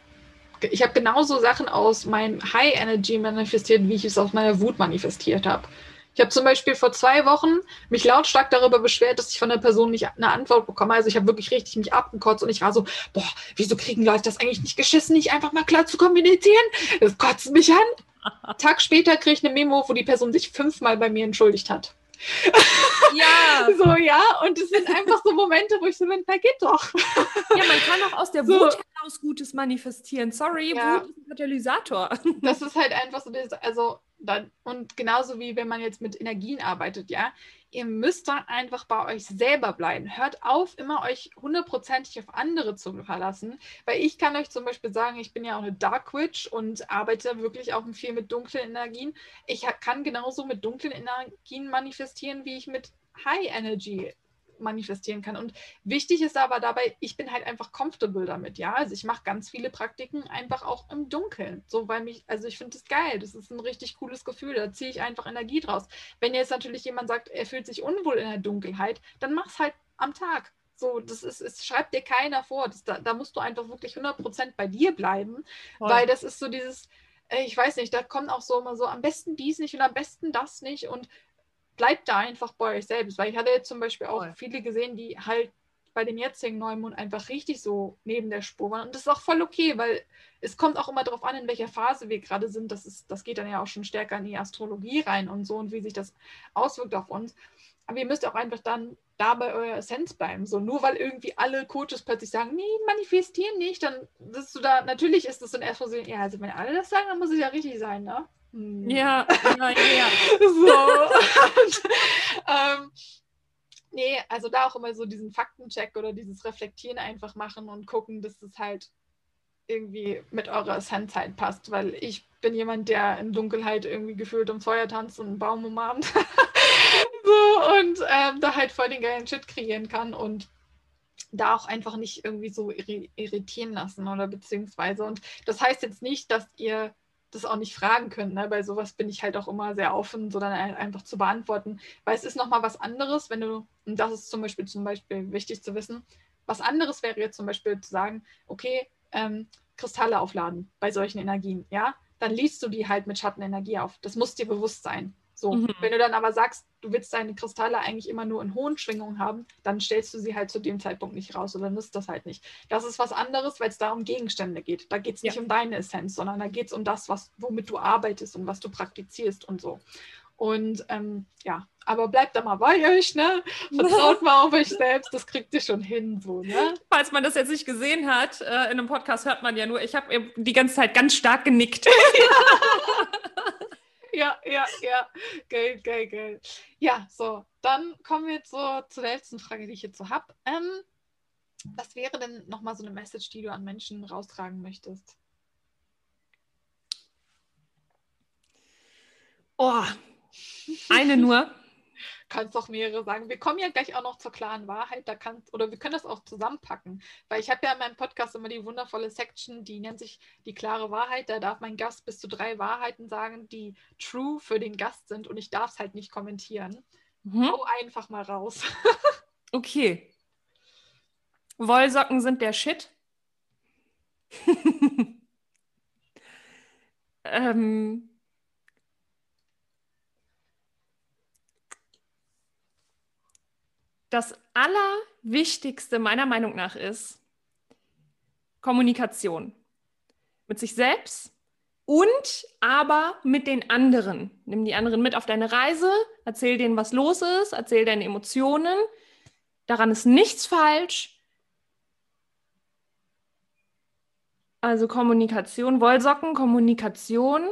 ich habe genauso Sachen aus meinem High Energy manifestiert, wie ich es aus meiner Wut manifestiert habe. Ich habe zum Beispiel vor zwei Wochen mich lautstark darüber beschwert, dass ich von der Person nicht eine Antwort bekomme. Also ich habe wirklich richtig mich abgekotzt und ich war so, boah, wieso kriegen Leute das eigentlich nicht geschissen, nicht einfach mal klar zu kommunizieren? Das kotzt mich an. [LAUGHS] Tag später kriege ich eine Memo, wo die Person sich fünfmal bei mir entschuldigt hat. Ja. [LAUGHS] so, ja, und es sind einfach so Momente, wo ich so bin, da geht doch. ja, man kann auch aus der so. Wut heraus Gutes manifestieren. Sorry, ja. Wut ist ein Katalysator. das ist halt einfach so, also und genauso wie wenn man jetzt mit Energien arbeitet, ja, ihr müsst dann einfach bei euch selber bleiben. Hört auf, immer euch hundertprozentig auf andere zu verlassen, weil ich kann euch zum Beispiel sagen, ich bin ja auch eine Dark Witch und arbeite wirklich auch viel mit dunklen Energien. Ich kann genauso mit dunklen Energien manifestieren, wie ich mit High Energy manifestieren kann. Und wichtig ist aber dabei, ich bin halt einfach comfortable damit, ja. Also ich mache ganz viele Praktiken einfach auch im Dunkeln. So, weil mich, also ich finde das geil. Das ist ein richtig cooles Gefühl. Da ziehe ich einfach Energie draus. Wenn jetzt natürlich jemand sagt, er fühlt sich unwohl in der Dunkelheit, dann mach's halt am Tag. So, das ist, es schreibt dir keiner vor. Das, da, da musst du einfach wirklich 100% bei dir bleiben, Voll. weil das ist so dieses, ich weiß nicht, da kommt auch so immer so, am besten dies nicht und am besten das nicht und bleibt da einfach bei euch selbst, weil ich hatte jetzt zum Beispiel auch voll. viele gesehen, die halt bei dem jetzigen Neumond einfach richtig so neben der Spur waren. Und das ist auch voll okay, weil es kommt auch immer darauf an, in welcher Phase wir gerade sind. Das, ist, das geht dann ja auch schon stärker in die Astrologie rein und so und wie sich das auswirkt auf uns. Aber ihr müsst auch einfach dann da bei eurer Essenz bleiben. So, nur weil irgendwie alle Coaches plötzlich sagen, nee, manifestieren nicht, dann bist du da, natürlich ist das dann erstmal so, ja, also wenn alle das sagen, dann muss es ja richtig sein, ne? Hm. Ja, ja, ja. [LAUGHS] so. [LAUGHS] Ähm, nee, also da auch immer so diesen Faktencheck oder dieses Reflektieren einfach machen und gucken, dass das halt irgendwie mit eurer Essenz halt passt, weil ich bin jemand, der in Dunkelheit irgendwie gefühlt um Feuer tanzt und einen Baum umarmt. [LAUGHS] so, und ähm, da halt voll den geilen Shit kreieren kann und da auch einfach nicht irgendwie so irritieren lassen oder beziehungsweise. Und das heißt jetzt nicht, dass ihr das auch nicht fragen könnt. Ne? Bei sowas bin ich halt auch immer sehr offen, so dann einfach zu beantworten. Weil es ist nochmal was anderes, wenn du, und das ist zum Beispiel zum Beispiel wichtig zu wissen, was anderes wäre jetzt zum Beispiel zu sagen, okay, ähm, Kristalle aufladen bei solchen Energien, ja, dann liest du die halt mit Schattenenergie auf. Das muss dir bewusst sein. So, mhm. wenn du dann aber sagst, du willst deine Kristalle eigentlich immer nur in hohen Schwingungen haben, dann stellst du sie halt zu dem Zeitpunkt nicht raus oder nutzt das halt nicht. Das ist was anderes, weil es da um Gegenstände geht. Da geht es nicht ja. um deine Essenz, sondern da geht es um das, was, womit du arbeitest und was du praktizierst und so. Und ähm, ja, aber bleibt da mal bei euch, ne? Vertraut [LAUGHS] mal auf euch selbst, das kriegt ihr schon hin, so, ne? Falls man das jetzt nicht gesehen hat, äh, in einem Podcast hört man ja nur, ich habe die ganze Zeit ganz stark genickt. ja, [LAUGHS] [LAUGHS] ja, ja. Geil, geil, geil. Ja, so, dann kommen wir jetzt so zur letzten Frage, die ich jetzt so habe. Ähm, was wäre denn nochmal so eine Message, die du an Menschen raustragen möchtest? Oh, eine nur. Kannst doch mehrere sagen. Wir kommen ja gleich auch noch zur klaren Wahrheit. Da kannst, oder wir können das auch zusammenpacken. Weil ich habe ja in meinem Podcast immer die wundervolle Section, die nennt sich die klare Wahrheit. Da darf mein Gast bis zu drei Wahrheiten sagen, die true für den Gast sind und ich darf es halt nicht kommentieren. Mhm. Hau einfach mal raus. [LAUGHS] okay. Wollsocken sind der Shit. [LAUGHS] ähm, das Allerwichtigste meiner Meinung nach ist Kommunikation mit sich selbst und aber mit den anderen. Nimm die anderen mit auf deine Reise, erzähl denen, was los ist, erzähl deine Emotionen. Daran ist nichts falsch. Also Kommunikation, Wollsocken, Kommunikation.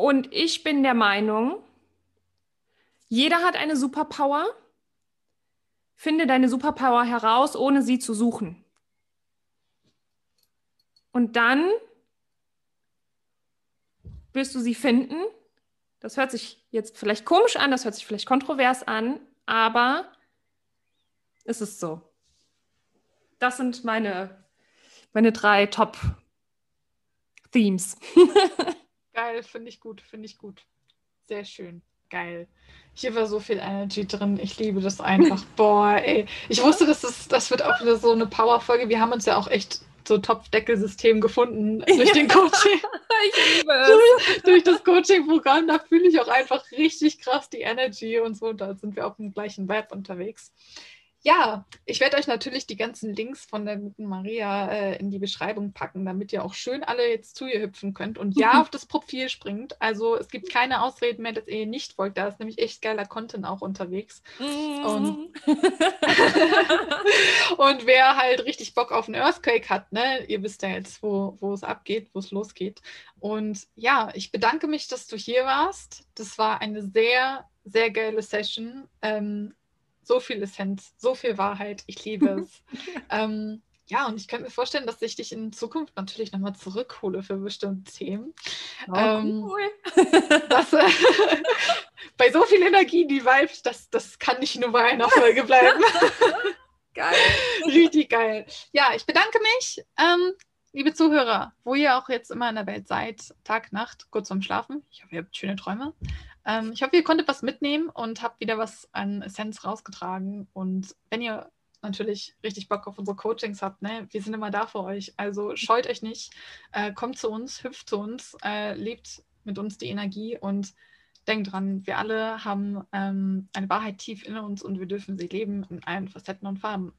Und ich bin der Meinung, jeder hat eine Superpower. Finde deine Superpower heraus, ohne sie zu suchen. Und dann wirst du sie finden. Das hört sich jetzt vielleicht komisch an, das hört sich vielleicht kontrovers an, aber es ist so. Das sind meine, meine drei Top-Themes. [LAUGHS] Geil, finde ich gut, finde ich gut. Sehr schön. Geil. Hier war so viel Energy drin. Ich liebe das einfach. [LAUGHS] Boah, ey. Ich wusste, dass das, das wird auch wieder so eine Power-Folge. Wir haben uns ja auch echt so Topfdeckelsystem gefunden durch den Coaching. [LAUGHS] ich liebe es. durch, durch das Coaching-Programm, da fühle ich auch einfach richtig krass die Energy und so. Da sind wir auf dem gleichen Vibe unterwegs. Ja, ich werde euch natürlich die ganzen Links von der guten Maria äh, in die Beschreibung packen, damit ihr auch schön alle jetzt zu ihr hüpfen könnt und ja [LAUGHS] auf das Profil springt. Also es gibt keine Ausreden mehr, dass ihr nicht folgt. Da ist nämlich echt geiler Content auch unterwegs. Und, [LAUGHS] und wer halt richtig Bock auf einen Earthquake hat, ne, ihr wisst ja jetzt, wo, wo es abgeht, wo es losgeht. Und ja, ich bedanke mich, dass du hier warst. Das war eine sehr, sehr geile Session. Ähm, so viel Essenz, so viel Wahrheit. Ich liebe [LAUGHS] es. ähm, ja, und ich könnte mir vorstellen, dass ich dich in Zukunft natürlich nochmal zurückhole für bestimmte Themen. Oh, ähm, cool. das, äh, [LAUGHS] bei so viel Energie, die Vibes, das, das kann nicht nur bei einer Folge bleiben. [LAUGHS] geil. Richtig geil. Ja, ich bedanke mich. Ähm, liebe Zuhörer, wo ihr auch jetzt immer in der Welt seid, Tag, Nacht, kurz vorm Schlafen. Ich hoffe, ihr habt schöne Träume. Ähm, ich hoffe, ihr konntet was mitnehmen und habt wieder was an Essenz rausgetragen. Und wenn ihr natürlich richtig Bock auf unsere Coachings habt, ne, wir sind immer da für euch. Also scheut euch nicht, äh, kommt zu uns, hüpft zu uns, äh, lebt mit uns die Energie und denkt dran, wir alle haben ähm, eine Wahrheit tief in uns und wir dürfen sie leben in allen Facetten und Farben.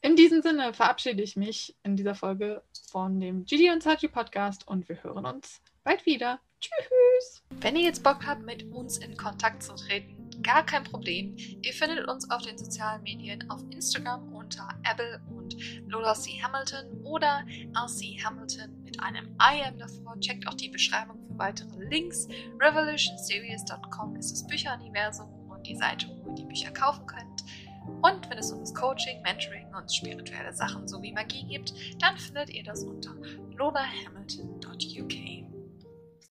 In diesem Sinne verabschiede ich mich in dieser Folge von dem GD und Saji Podcast und wir hören uns bald wieder. Tschüss! Wenn ihr jetzt Bock habt, mit uns in Kontakt zu treten, gar kein Problem. Ihr findet uns auf den sozialen Medien auf Instagram unter Abel und Lola C. Hamilton oder LC Hamilton mit einem I am davor. Checkt auch die Beschreibung für weitere Links. Revolutionseries.com ist das Bücheruniversum und die Seite, wo ihr die Bücher kaufen könnt. Und wenn es um das Coaching, Mentoring und spirituelle Sachen sowie Magie gibt, dann findet ihr das unter lolahamilton.uk.